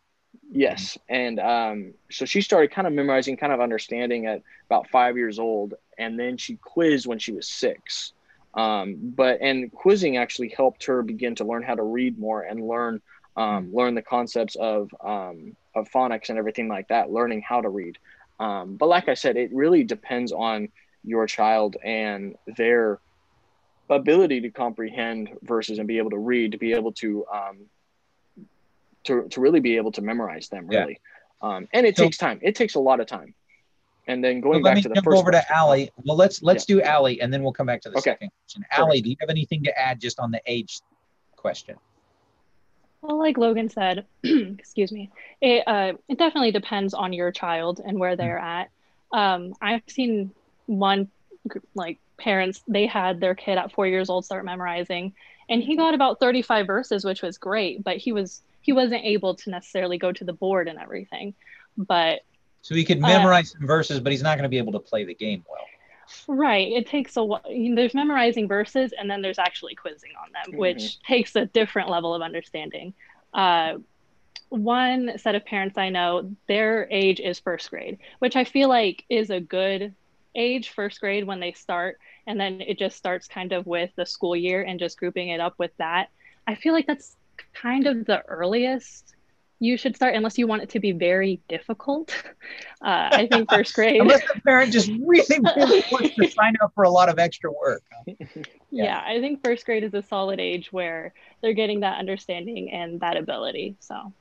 Yes. And um so she started kind of memorizing, kind of understanding at about five years old, and then she quizzed when she was six. Um, but and quizzing actually helped her begin to learn how to read more and learn um, learn the concepts of um, of phonics and everything like that, learning how to read. Um, but like I said, it really depends on your child and their ability to comprehend verses and be able to read, to be able to um, to to really be able to memorize them, Yeah. really. Um, and it So- takes time. It takes a lot of time. And then So going let back to the jump first over to question. Ally. Well, let's let's do Ally, and then we'll come back to the Okay. second question. Ally, do you have anything to add just on the age question? Well, like Logan said, excuse me, it uh, it definitely depends on your child and where they're at. Um, I've seen one like parents they had their kid at four years old start memorizing, and he got about thirty five verses, which was great, but he was he wasn't able to necessarily go to the board and everything. But So he could Uh, memorize some verses, but he's not going to be able to play the game well. Right. It takes a while. There's memorizing verses and then there's actually quizzing on them, Mhm. which takes a different level of understanding. Uh, one set of parents I know, their age is first grade, which I feel like is a good age, first grade, when they start. And then it just starts kind of with the school year and just grouping it up with that. I feel like that's kind of the earliest you should start, unless you want it to be very difficult. Uh, I think first grade. Unless the parent just really, really wants to sign up for a lot of extra work. Yeah. yeah. I think first grade is a solid age where they're getting that understanding and that ability. So,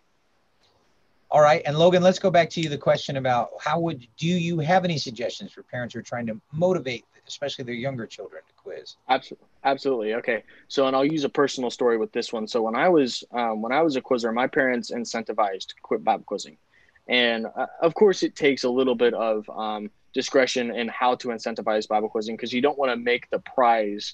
All right, and Logan, let's go back to you. The question about how would do you have any suggestions for parents who are trying to motivate, especially their younger children, to quiz? Absolutely. Absolutely. Okay. So, and I'll use a personal story with this one. So, when I was um, when I was a quizzer, my parents incentivized quit Bible quizzing, and uh, of course, it takes a little bit of um, discretion in how to incentivize Bible quizzing because you don't want to make the prize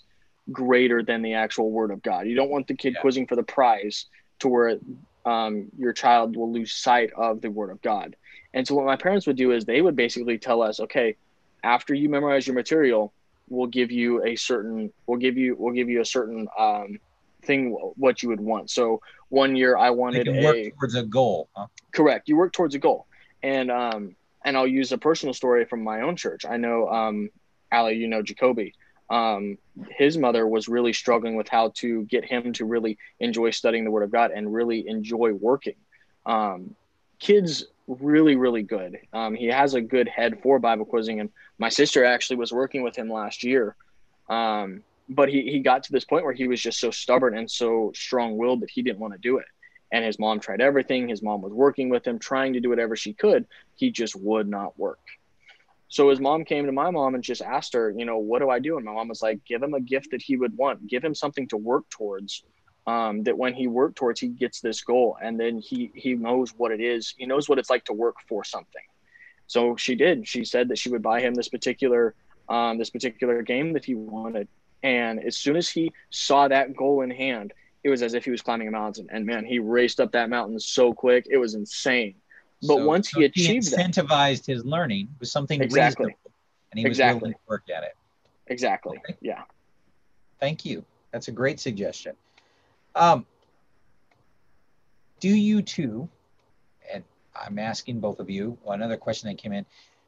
greater than the actual Word of God. You don't want the kid Yeah. quizzing for the prize to where um, your child will lose sight of the Word of God. And so, what my parents would do is they would basically tell us, okay, after you memorize your material, we'll give you a certain we'll give you we'll give you a certain um, thing what you would want. So one year I wanted can work a towards a goal. Huh? correct. You work towards a goal, and um, and I'll use a personal story from my own church. I know, um, Ally, you know Jacoby. Um, his mother was really struggling with how to get him to really enjoy studying the Word of God and really enjoy working. Um, kids really really good. Um, he has a good head for Bible quizzing, and my sister actually was working with him last year. Um, but he, he got to this point where he was just so stubborn and so strong willed that he didn't want to do it. And his mom tried everything. His mom was working with him, trying to do whatever she could. He just would not work. So his mom came to my mom and just asked her, you know, what do I do? And my mom was like, give him a gift that he would want, give him something to work towards. Um, that when he worked towards, he gets this goal, and then he he knows what it is. He knows what it's like to work for something. So she did. She said that she would buy him this particular um, this particular game that he wanted, and as soon as he saw that goal in hand, it was as if he was climbing a mountain. And man, he raced up that mountain so quick, it was insane. But So- once so he achieved that, incentivized his learning with something Exactly. reasonable, and he was Exactly. willing to work at it. exactly, Okay. yeah. Thank you. That's a great suggestion. Um, do you two, and I'm asking both of you, another question that came in,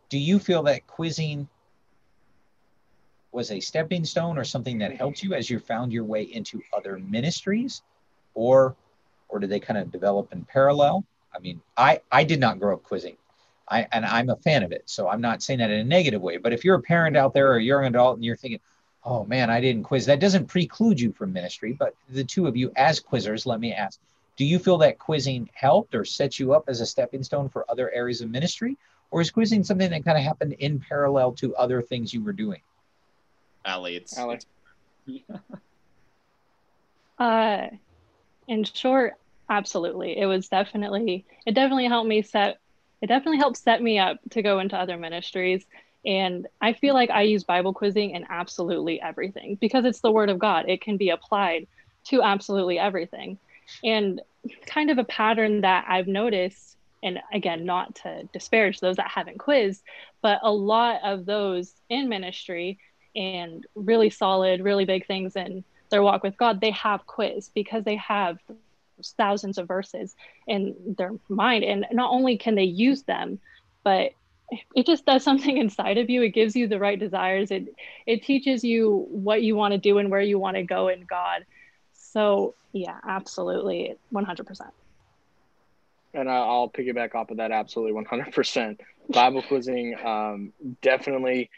do you feel that quizzing was a stepping stone or something that helped you as you found your way into other ministries? Or or did they kind of develop in parallel? I mean, I, I did not grow up quizzing. I, and I'm a fan of it. So I'm not saying that in a negative way. But if you're a parent out there or you're an adult and you're thinking, oh man, I didn't quiz. That doesn't preclude you from ministry, but the two of you as quizzers, let me ask, do you feel that quizzing helped or set you up as a stepping stone for other areas of ministry? Or is quizzing something that kind of happened in parallel to other things you were doing? Ally, it's, Alex. uh, in short, absolutely. It was definitely, it definitely helped me set, it definitely helped set me up to go into other ministries. And I feel like I use Bible quizzing in absolutely everything because it's the word of God. It can be applied to absolutely everything. And kind of a pattern that I've noticed, and again, not to disparage those that haven't quizzed, but a lot of those in ministry and really solid, really big things in their walk with God, they have quiz because they have thousands of verses in their mind. And not only can they use them, but it just does something inside of you. It gives you the right desires. It it teaches you what you want to do and where you want to go in God. So yeah, absolutely, one hundred percent. and I- I'll piggyback off of that absolutely 100%. Bible quizzing um, definitely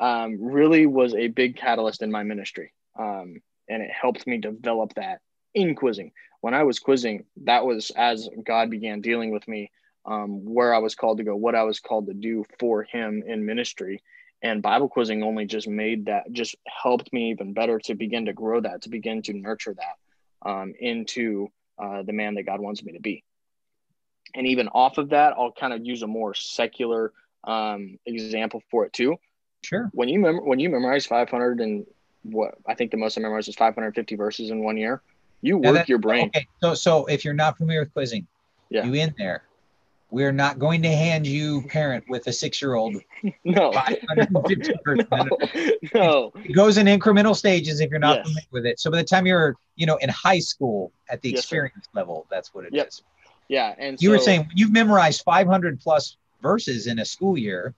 um, really was a big catalyst in my ministry. um, and it helped me develop that in quizzing. When I was quizzing, that was as God began dealing with me, um, where I was called to go, what I was called to do for Him in ministry. And Bible quizzing only just made that, just helped me even better to begin to grow that, to begin to nurture that um, into uh, the man that God wants me to be. And even off of that, I'll kind of use a more secular um, example for it too. Sure. When you mem- when you memorize 500 and what I think the most I memorized is 550 verses in one year, you work that, your brain. Okay. So so if you're not familiar with quizzing, yeah. you in there. We're not going to hand you parent with a six year old. No. No, no. It goes in incremental stages if you're not yes. familiar with it. So by the time you're, you know, in high school at the yes, experience sir. level, that's what it yep. is. Yeah. And you so, were saying you've memorized 500 plus verses in a school year.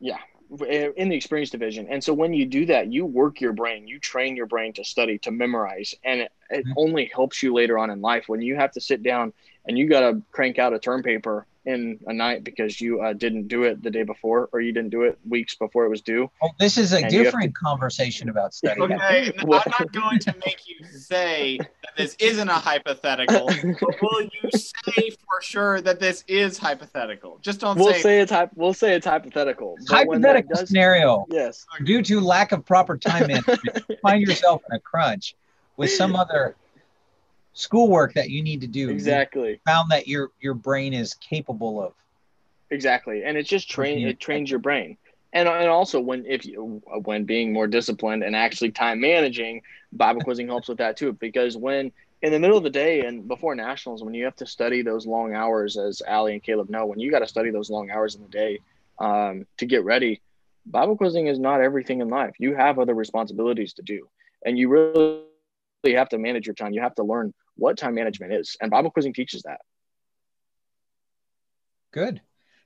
Yeah in the experience division. And so when you do that, you work your brain, you train your brain to study, to memorize, and it, it mm-hmm. only helps you later on in life when you have to sit down and you got to crank out a term paper in a night because you uh, didn't do it the day before or you didn't do it weeks before it was due. Oh, this is a different to... conversation about study. Okay, I'm not going to make you say that this isn't a hypothetical, but will you say for sure that this is hypothetical? Just don't we'll say. say it's hy- We'll say it's hypothetical. Hypothetical does... scenario. Yes. Due to lack of proper time management, find yourself in a crunch with some other schoolwork that you need to do. Exactly. Found that your your brain is capable of. Exactly, and it just train it trains your brain, and and also when if you when being more disciplined and actually time managing, Bible quizzing helps with that too. Because when in the middle of the day and before nationals, when you have to study those long hours, as Ally and Caleb know, when you got to study those long hours in the day um, to get ready, Bible quizzing is not everything in life. You have other responsibilities to do, and you really have to manage your time. You have to learn what time management is. And Bible quizzing teaches that. Good.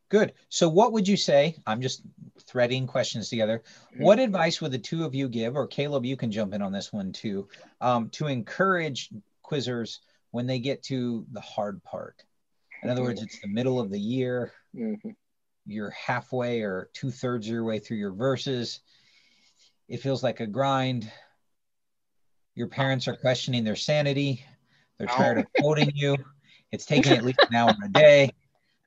Good. So, what would you say? I'm just threading questions together. Mm-hmm. What advice would the two of you give, or Caleb, you can jump in on this one too, um, to encourage quizzers when they get to the hard part? In other words, it's the middle of the year, mm-hmm. you're halfway or two thirds of your way through your verses. It feels like a grind. Your parents are questioning their sanity. They're tired of quoting you. It's taking at least an hour a day.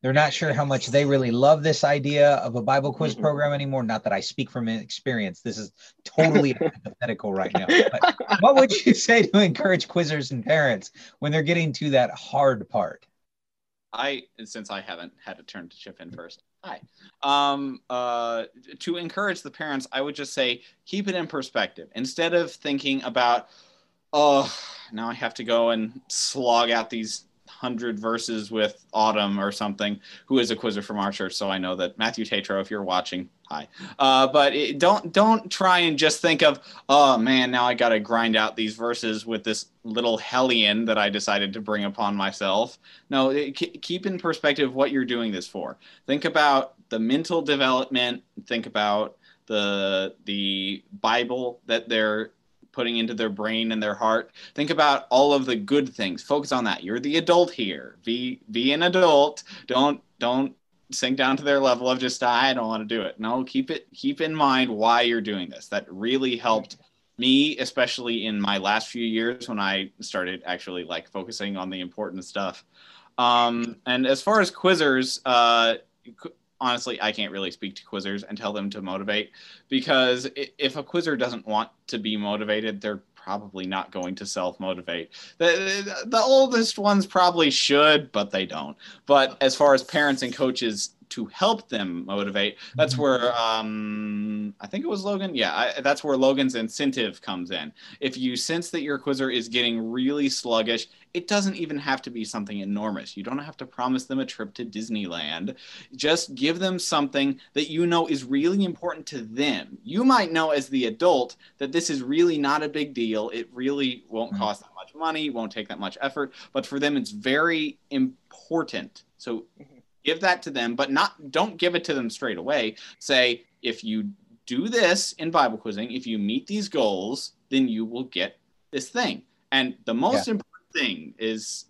They're not sure how much they really love this idea of a Bible quiz program anymore. Not that I speak from experience. This is totally hypothetical right now. But what would you say to encourage quizzers and parents when they're getting to that hard part? I, since I haven't had a turn to chip in first, hi. Um, uh, to encourage the parents, I would just say keep it in perspective. Instead of thinking about, oh, now I have to go and slog out these hundred verses with Autumn or something, who is a quizzer from our church. So I know that Matthew Tatro, if you're watching, hi. Uh, but it, don't don't try and just think of, oh man, now I got to grind out these verses with this little hellion that I decided to bring upon myself. No, it, keep in perspective what you're doing this for. Think about the mental development. Think about the the Bible that they're putting into their brain and their heart. Think about all of the good things. Focus on that. You're the adult here. Be be an adult. Don't don't sink down to their level of just I don't want to do it. No, keep it keep in mind why you're doing this. That really helped me, especially in my last few years when I started actually like focusing on the important stuff. Um, and as far as quizzers, uh, honestly, I can't really speak to quizzers and tell them to motivate because if a quizzer doesn't want to be motivated, they're probably not going to self motivate. The, the oldest ones probably should, but they don't. But as far as parents and coaches to help them motivate. That's mm-hmm. where um, I think it was Logan. Yeah, I, that's where Logan's incentive comes in. If you sense that your quizzer is getting really sluggish, it doesn't even have to be something enormous. You don't have to promise them a trip to Disneyland. Just give them something that you know is really important to them. You might know as the adult that this is really not a big deal. It really won't mm-hmm. cost that much money, won't take that much effort, but for them it's very important. So mm-hmm give that to them, but not don't give it to them straight away. Say, if you do this in Bible quizzing, if you meet these goals, then you will get this thing. And the most yeah. important thing is,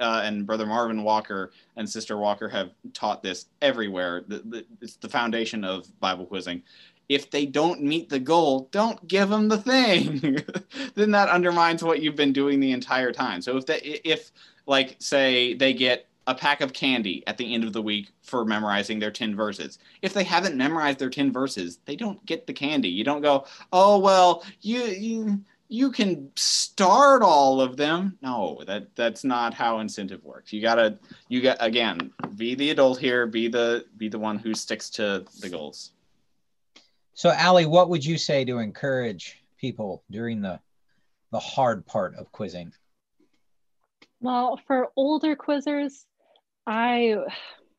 uh, and Brother Marvin Walker and Sister Walker have taught this everywhere. The, the, it's the foundation of Bible quizzing. if they don't meet the goal, don't give them the thing. then that undermines what you've been doing the entire time. So if they, if like say they get a pack of candy at the end of the week for memorizing their 10 verses. If they haven't memorized their 10 verses, they don't get the candy. You don't go, "Oh, well, you you you can start all of them." No, that that's not how incentive works. You got to you got again, be the adult here, be the be the one who sticks to the goals. So, Ally what would you say to encourage people during the the hard part of quizzing? Well, for older quizzers, I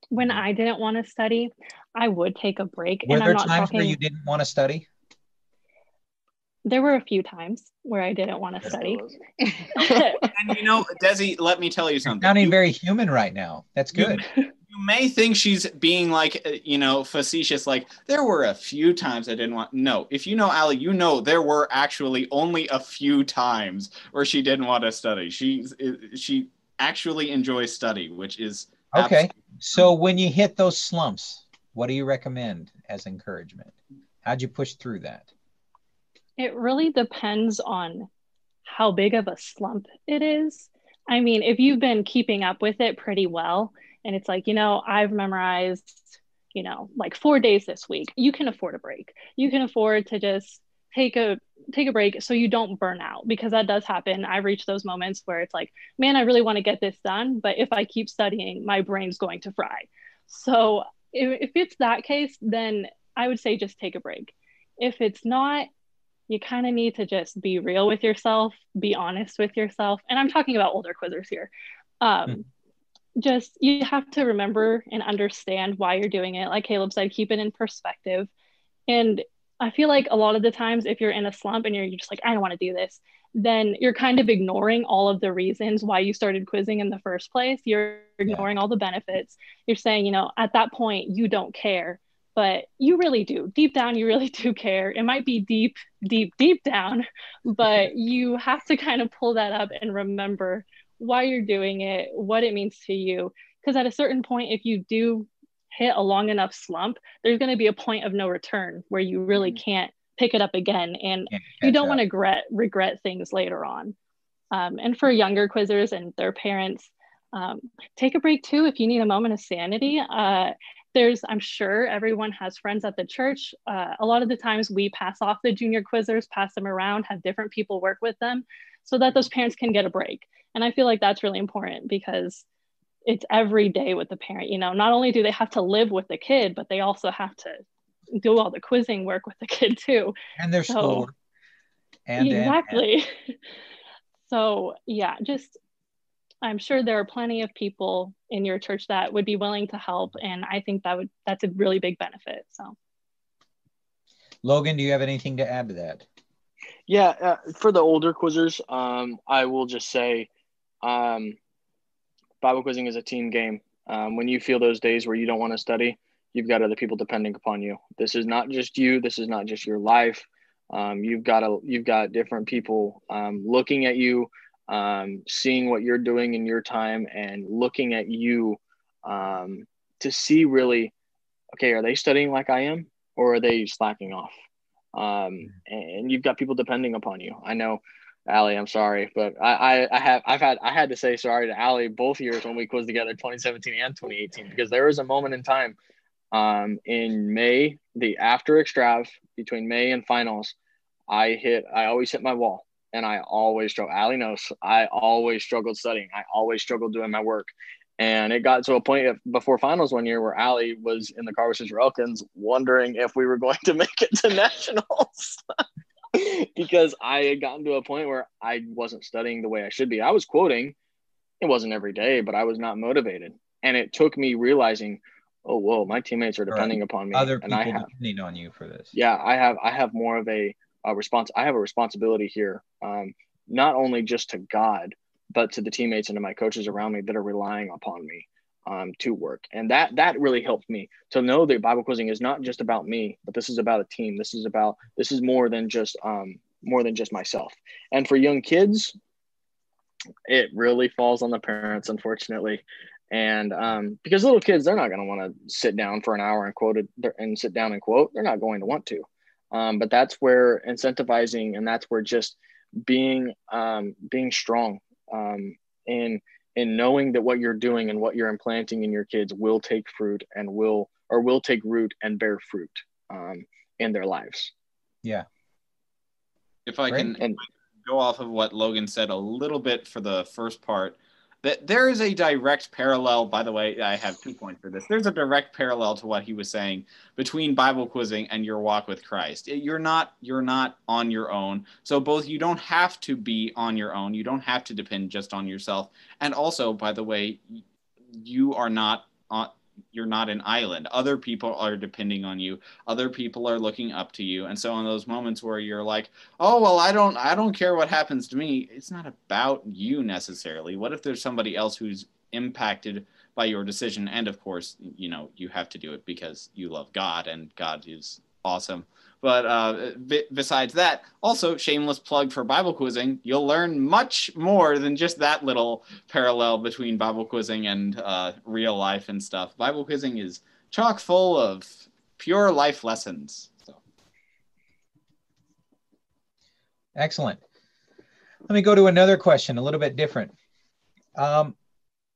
when I didn't want to study, I would take a break. Were and there I'm not times talking. where you didn't want to study? There were a few times where I didn't want to study. And you know, Desi, let me tell you something. Sounding very human right now. That's good. you may think she's being like uh, you know facetious like there were a few times i didn't want no if you know Ally you know there were actually only a few times where she didn't want to study she she actually enjoys study which is Okay. So, when you hit those slumps, what do you recommend as encouragement? How'd you push through that? It really depends on how big of a slump it is. I mean, if you've been keeping up with it pretty well, and it's like, you know, I've memorized, you know, like four days this week, you can afford a break. You can afford to just take a take a break so you don't burn out because that does happen. I've reached those moments where it's like, man, I really want to get this done, but if I keep studying, my brain's going to fry. So if, if it's that case, then I would say just take a break. If it's not, you kind of need to just be real with yourself, be honest with yourself. And I'm talking about older quizzers here. Um, Hmm. Just you have to remember and understand why you're doing it. Like Caleb said, keep it in perspective. And I feel like a lot of the times, if you're in a slump and you're, you're just like, I don't want to do this, then you're kind of ignoring all of the reasons why you started quizzing in the first place. You're ignoring all the benefits. You're saying, you know, at that point, you don't care but you really do. Deep down, you really do care. It might be deep, deep, deep down, but you have to kind of pull that up and remember why you're doing it, what it means to you. Because at a certain point, if you do hit a long enough slump, there's going to be a point of no return where you really can't pick it up again. And you don't want to regret regret things later on. Um, and for younger quizzers and their parents, um, take a break too if you need a moment of sanity. Uh, there's, I'm sure everyone has friends at the church. Uh, a lot of the times we pass off the junior quizzers, pass them around, have different people work with them so that those parents can get a break. And I feel like that's really important because it's every day with the parent. You know, not only do they have to live with the kid, but they also have to do all the quizzing work with the kid too. and their So- schoolwork. And, and- and exactly. so yeah, just I'm sure there are plenty of people in your church that would be willing to help, and I think that would that's a really big benefit. So Logan, do you have anything to add to that? Yeah, uh, for the older quizzers, um, I will just say, um, Bible quizzing is a team game. Um, when you feel those days where you don't want to study, you've got other people depending upon you. This is not just you. This is not just your life. Um, you've got a, you've got different people um, looking at you, um, seeing what you're doing in your time, and looking at you um, to see really, okay, are they studying like I am, or are they slacking off? um, and you've got people depending upon you. I know, Ally, I'm sorry, but I, I, I have I've had I had to say sorry to Ally both years when we quizzed together, 2017 and 2018, because there was a moment in time, um, in May, the after extrav between May and finals, I hit I always hit my wall, and I always struggle. Ally knows I always struggled studying. I always struggled doing my work. And it got to a point before finals one year where Ally was in the car with Sister Elkins, wondering if we were going to make it to nationals. because I had gotten to a point where I wasn't studying the way I should be. I was quoting, it wasn't every day, but I was not motivated. And it took me realizing, oh, whoa, my teammates are Right. depending upon me. Other and people I have, depending on you for this. yeah, I have, I have more of a, a response. I have a responsibility here, um, not only just to God, but to the teammates and to my coaches around me that are relying upon me um, to work. And that that really helped me to know that Bible quizzing is not just about me, but this is about a team. This is about this is more than just um, more than just myself. And for young kids, it really falls on the parents, unfortunately. And um, because little kids, they're not going to want to sit down for an hour and quote it and sit down and quote. They're not going to want to. Um, but that's where incentivizing and that's where just being um, being strong um, in in knowing that what you're doing and what you're implanting in your kids will take fruit and will or will take root and bear fruit um, in their lives. Yeah. If I Great. can And go off of what Logan said a little bit for the first part, that there is a direct parallel. By the way, I have two points for this. There's a direct parallel to what he was saying between Bible quizzing and your walk with Christ. You're not you're not on your own. So both you don't have to be on your own. You don't have to depend just on yourself. And also, by the way, you are not on you're not an island. Other people are depending on you. Other people are looking up to you. And so in those moments where you're like, "Oh, well, I don't I don't care what happens to me." It's not about you necessarily. What if there's somebody else who's impacted by your decision and of course, you know, you have to do it because you love God and God is awesome. But uh, b- besides that, also shameless plug for Bible quizzing. You'll learn much more than just that little parallel between Bible quizzing and uh, real life and stuff. Bible quizzing is chock full of pure life lessons. So. Excellent. Let me go to another question, a little bit different. Um,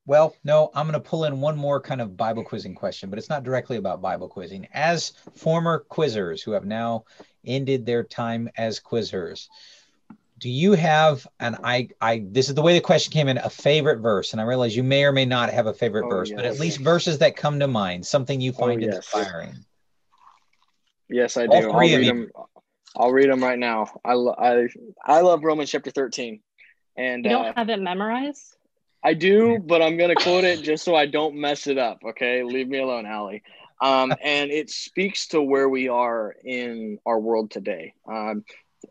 well, no, I'm going to pull in one more kind of Bible quizzing question, but it's not directly about Bible quizzing. As former quizzers who have now ended their time as quizzers, do you have and I I this is the way the question came in a favorite verse and I realize you may or may not have a favorite Oh, verse, but at least verses that come to mind, something you find yes. inspiring. yes, I do. I'll three of read you. them. I'll read them right now. I, lo- I I love Romans chapter 13. And You don't uh, have it memorized? I do, but I'm gonna quote it just so I don't mess it up. Okay, leave me alone, Ally. Um, and it speaks to where we are in our world today. Um,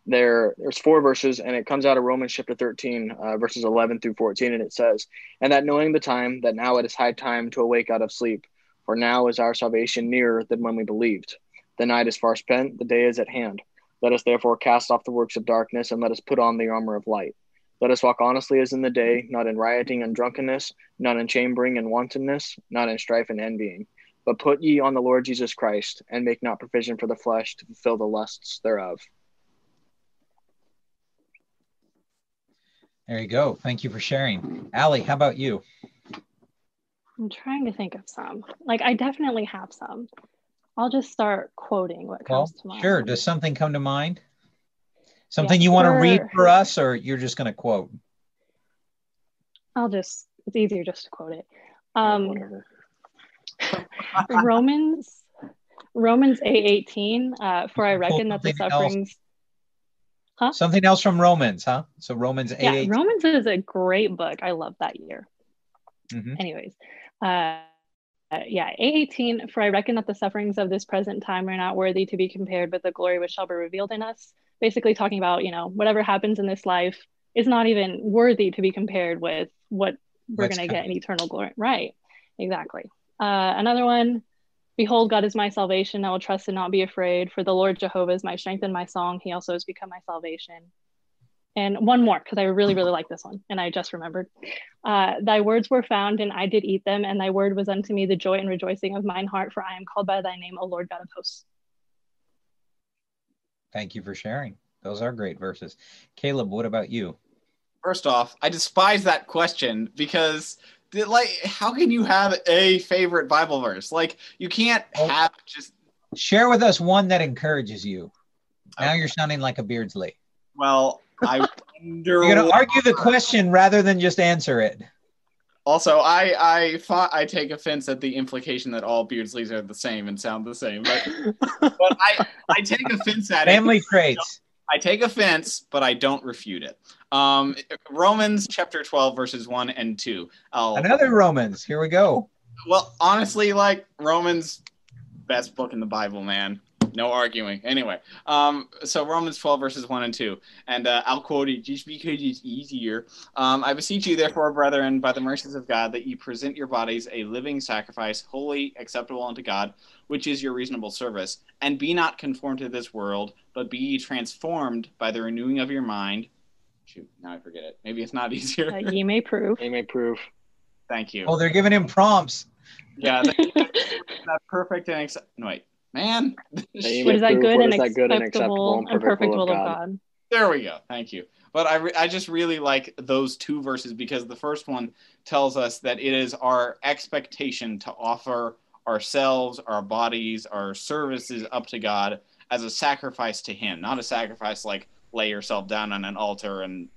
there, there's four verses, and it comes out of Romans chapter 13, uh, verses 11 through 14, and it says, "And that knowing the time, that now it is high time to awake out of sleep, for now is our salvation nearer than when we believed. The night is far spent, the day is at hand. Let us therefore cast off the works of darkness, and let us put on the armor of light." Let us walk honestly as in the day, not in rioting and drunkenness, not in chambering and wantonness, not in strife and envying. But put ye on the Lord Jesus Christ, and make not provision for the flesh to fulfill the lusts thereof. There you go. Thank you for sharing. Ally, how about you? I'm trying to think of some. Like I definitely have some. I'll just start quoting what Well, comes to mind. sure. Does something come to mind? Something you want to read for us, or you're just going to quote? I'll just it's easier just to quote it. Um Whatever. Romans Romans 8:18 uh for I reckon that the something else. sufferings Something else from Romans, huh? So Romans 8. Yeah, 8. Romans is a great book. I love that year. Mhm. Anyways, uh, uh, yeah, A18, for I reckon that the sufferings of this present time are not worthy to be compared with the glory which shall be revealed in us. Basically, talking about, you know, whatever happens in this life is not even worthy to be compared with what we're going to get in eternal glory. Right, exactly. Uh, another one, Behold, God is my salvation. I will trust and not be afraid, for the Lord Jehovah is my strength and my song. He also has become my salvation. And one more, because I really, really like this one, and I just remembered. Uh, thy words were found, and I did eat them, and thy word was unto me the joy and rejoicing of mine heart, for I am called by thy name, O Lord God of hosts. Thank you for sharing. Those are great verses. Caleb, what about you? First off, I despise that question because like how can you have a favorite Bible verse? Like you can't Oh. have just Share with us one that encourages you. Now Okay. you're sounding like a Beardsley. well, I wonder You're going to argue the question rather than just answer it. Also, I I thought I take offense at the implication that all Beardsleys are the same and sound the same, but but I I take offense at it. Family traits. I take offense, but I don't refute it. Um, Romans chapter 12, verses 1 and 2. I'll, Another Romans. Here we go. well, honestly, like Romans, best book in the Bible, man. No arguing. Anyway, um, so Romans 12, verses 1 and 2. And uh, I'll quote it just because it's easier. Um, I beseech you, therefore, brethren, by the mercies of God, that ye present your bodies a living sacrifice, holy, acceptable unto God, which is your reasonable service. And be not conformed to this world, but be ye transformed by the renewing of your mind. Shoot, now I forget it. Maybe it's not easier. Uh, ye may prove. They may prove. Thank you. Oh, they're giving him prompts. Yeah, that, that perfect and ex- no, wait. Man. what is that good and acceptable and perfect will of God. God. There we go. Thank you. But I, re- I just really like those two verses because the first one tells us that it is our expectation to offer ourselves, our bodies, our services up to God as a sacrifice to Him, not a sacrifice like lay yourself down on an altar and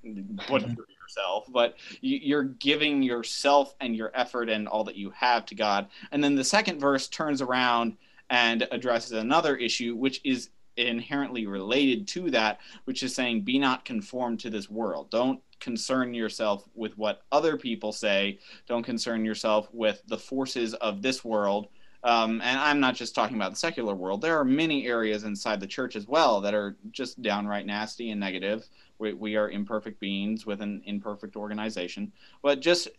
put mm-hmm. yourself, but you're giving yourself and your effort and all that you have to God. And then the second verse turns around and addresses another issue, which is inherently related to that, which is saying, be not conformed to this world. Don't concern yourself with what other people say. Don't concern yourself with the forces of this world. Um, and I'm not just talking about the secular world. There are many areas inside the church as well that are just downright nasty and negative. We, we are imperfect beings with an imperfect organization. But just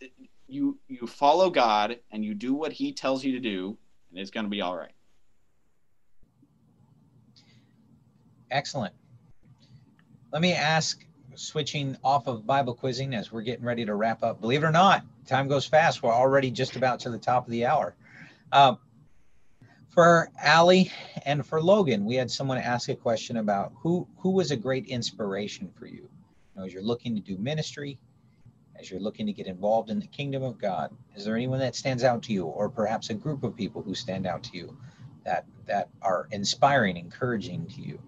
you you follow God and you do what He tells you to do, and it's going to be all right. Excellent. Let me ask, switching off of Bible quizzing as we're getting ready to wrap up. Believe it or not, time goes fast. We're already just about to the top of the hour. Uh, for Ally and for Logan, we had someone ask a question about who who was a great inspiration for you. you know, as you're looking to do ministry, as you're looking to get involved in the kingdom of God. Is there anyone that stands out to you, or perhaps a group of people who stand out to you that that are inspiring, encouraging to you?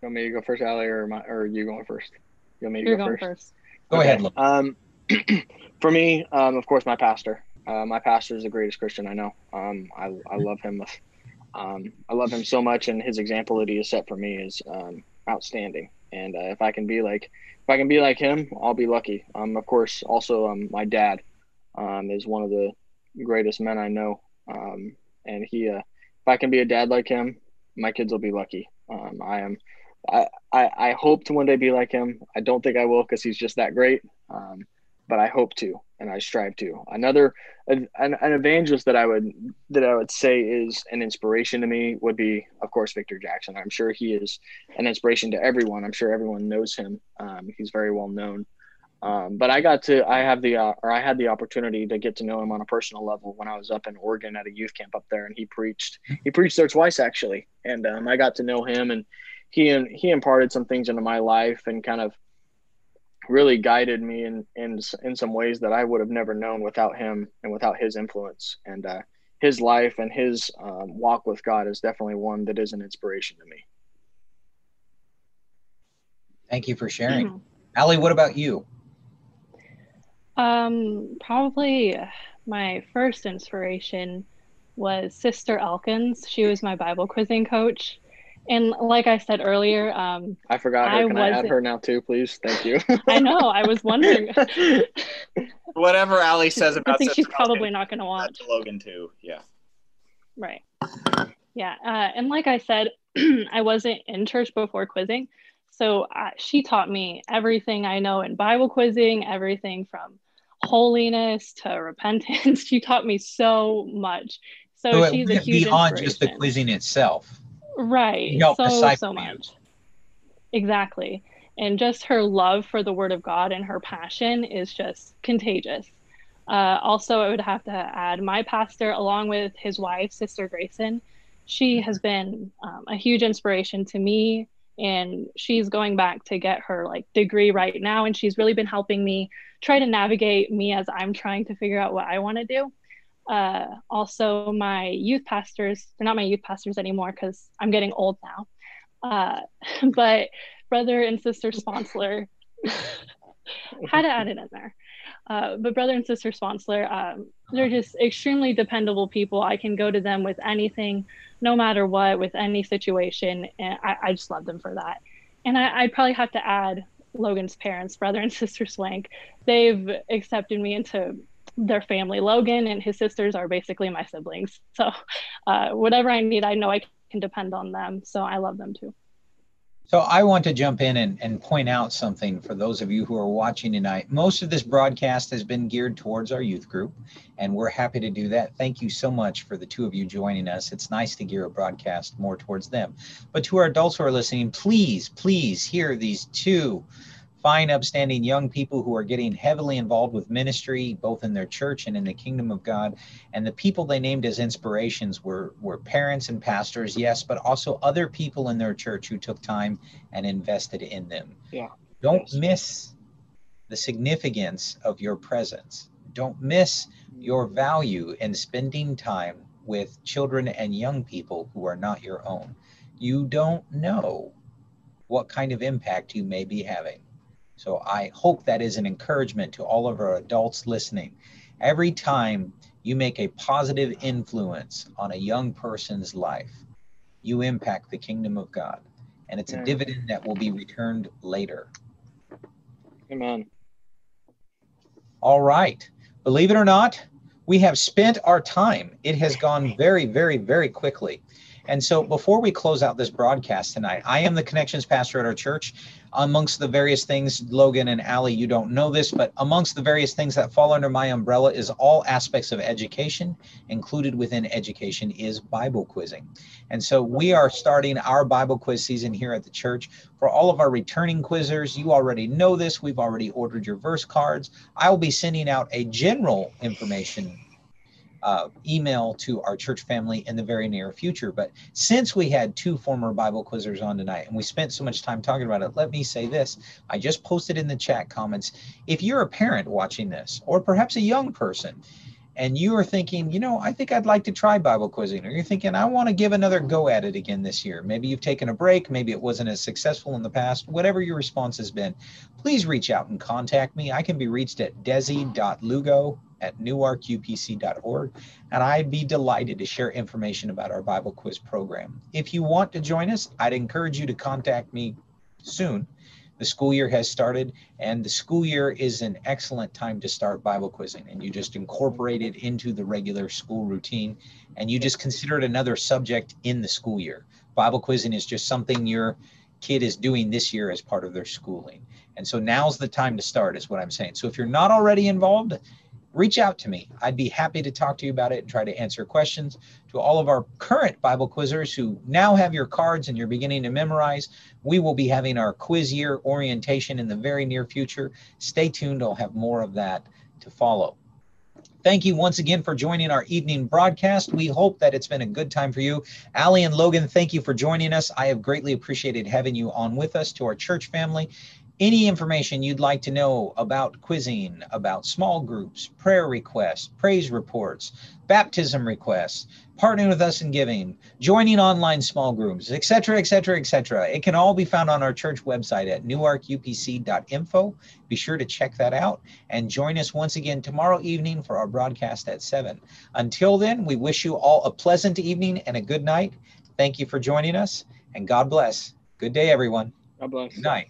You want me to go first, Ally, or my, or you going first? You want me to You're go first? first? Go okay. ahead. Um, for me, um, of course, my pastor. Uh, my pastor is the greatest Christian I know. Um, I, I love him. With, um, I love him so much, and his example that he has set for me is um, outstanding. And uh, if I can be like, if I can be like him, I'll be lucky. Um, of course, also um, my dad um, is one of the greatest men I know. Um, and he, uh, if I can be a dad like him, my kids will be lucky. Um, I am I, I, I hope to one day be like him. I don't think I will because he's just that great. Um, but I hope to, and I strive to. Another an, an evangelist that I would that I would say is an inspiration to me would be, of course, Victor Jackson. I'm sure he is an inspiration to everyone. I'm sure everyone knows him. Um, he's very well known. Um, but I got to, I have the, uh, or I had the opportunity to get to know him on a personal level when I was up in Oregon at a youth camp up there, and he preached. He preached there twice actually, and um, I got to know him, and he and he imparted some things into my life and kind of really guided me in in in some ways that I would have never known without him and without his influence and uh, his life and his um, walk with God is definitely one that is an inspiration to me. Thank you for sharing, mm-hmm. Ally. What about you? Um, probably my first inspiration was Sister Elkins. She was my Bible quizzing coach. And like I said earlier, um, I forgot her. I Can I add her now too, please? Thank you. I know. I was wondering. Whatever Ally says about. I think she's probably not going to watch. To Logan too. Yeah. Right. Yeah, uh, and like I said, I wasn't in church before quizzing, so uh, she taught me everything I know in Bible quizzing, everything from holiness to repentance. she taught me so much. So, so she's a huge beyond just the quizzing itself right. So so much. Exactly. And just her love for the word of god and her passion is just contagious. Uh, also i would have to add my pastor along with his wife sister grayson she has been um, a huge inspiration to me. And she's going back to get her like degree right now. And she's really been helping me try to navigate me as i'm trying to figure out what i want to do uh, also, my youth pastors, they're not my youth pastors anymore because I'm getting old now. Uh, but brother and sister sponsor had to add it in there. Uh, but brother and sister sponsor um, they're just extremely dependable people. I can go to them with anything, no matter what, with any situation. And I, I just love them for that. And I, I'd probably have to add Logan's parents, brother and sister Swank. They've accepted me into their family. Logan and his sisters are basically my siblings. So uh, whatever I need, I know I can depend on them. So I love them too. So I want to jump in and, and point out something for those of you who are watching tonight. Most of this broadcast has been geared towards our youth group, and we're happy to do that. Thank you so much for the two of you joining us. It's nice to gear a broadcast more towards them. But to our adults who are listening, please, please hear these two fine, upstanding young people who are getting heavily involved with ministry, both in their church and in the kingdom of God. And the people they named as inspirations were, were parents and pastors, yes, but also other people in their church who took time and invested in them. Yeah. Don't Yes. miss the significance of your presence. Don't miss your value in spending time with children and young people who are not your own. You don't know what kind of impact you may be having. So I hope that is an encouragement to all of our adults listening. Every time you make a positive influence on a young person's life, you impact the kingdom of God. And it's a dividend that will be returned later. Amen. All right. Believe it or not, we have spent our time. It has gone very, very, very quickly. And so before we close out this broadcast tonight, I am the connections pastor at our church. Amongst the various things, Logan and Ally, you don't know this, but amongst the various things that fall under my umbrella is all aspects of education. Included within education is Bible quizzing. And so we are starting our Bible quiz season here at the church. For all of our returning quizzers, you already know this. We've already ordered your verse cards. I will be sending out a general information uh, email to our church family in the very near future. But since we had two former Bible quizzers on tonight and we spent so much time talking about it, let me say this. I just posted in the chat comments if you're a parent watching this, or perhaps a young person, and you are thinking, you know, I think I'd like to try Bible quizzing, or you're thinking, I want to give another go at it again this year. Maybe you've taken a break, maybe it wasn't as successful in the past, whatever your response has been, please reach out and contact me. I can be reached at desi.lugo at newarkupc.org, and I'd be delighted to share information about our Bible quiz program. If you want to join us, I'd encourage you to contact me soon. The school year has started, and the school year is an excellent time to start Bible quizzing. And you just incorporate it into the regular school routine, and you just consider it another subject in the school year. Bible quizzing is just something your kid is doing this year as part of their schooling. And so now's the time to start, is what I'm saying. So if you're not already involved, reach out to me. I'd be happy to talk to you about it and try to answer questions. To all of our current Bible quizzers who now have your cards and you're beginning to memorize, we will be having our quiz year orientation in the very near future. Stay tuned, I'll have more of that to follow. Thank you once again for joining our evening broadcast. We hope that it's been a good time for you. Ally and Logan, thank you for joining us. I have greatly appreciated having you on with us to our church family. Any information you'd like to know about quizzing, about small groups, prayer requests, praise reports, baptism requests, partnering with us in giving, joining online small groups, etc., etc., etc. It can all be found on our church website at newarkupc.info. Be sure to check that out and join us once again tomorrow evening for our broadcast at 7. Until then, we wish you all a pleasant evening and a good night. Thank you for joining us, and God bless. Good day, everyone. God bless. Good night.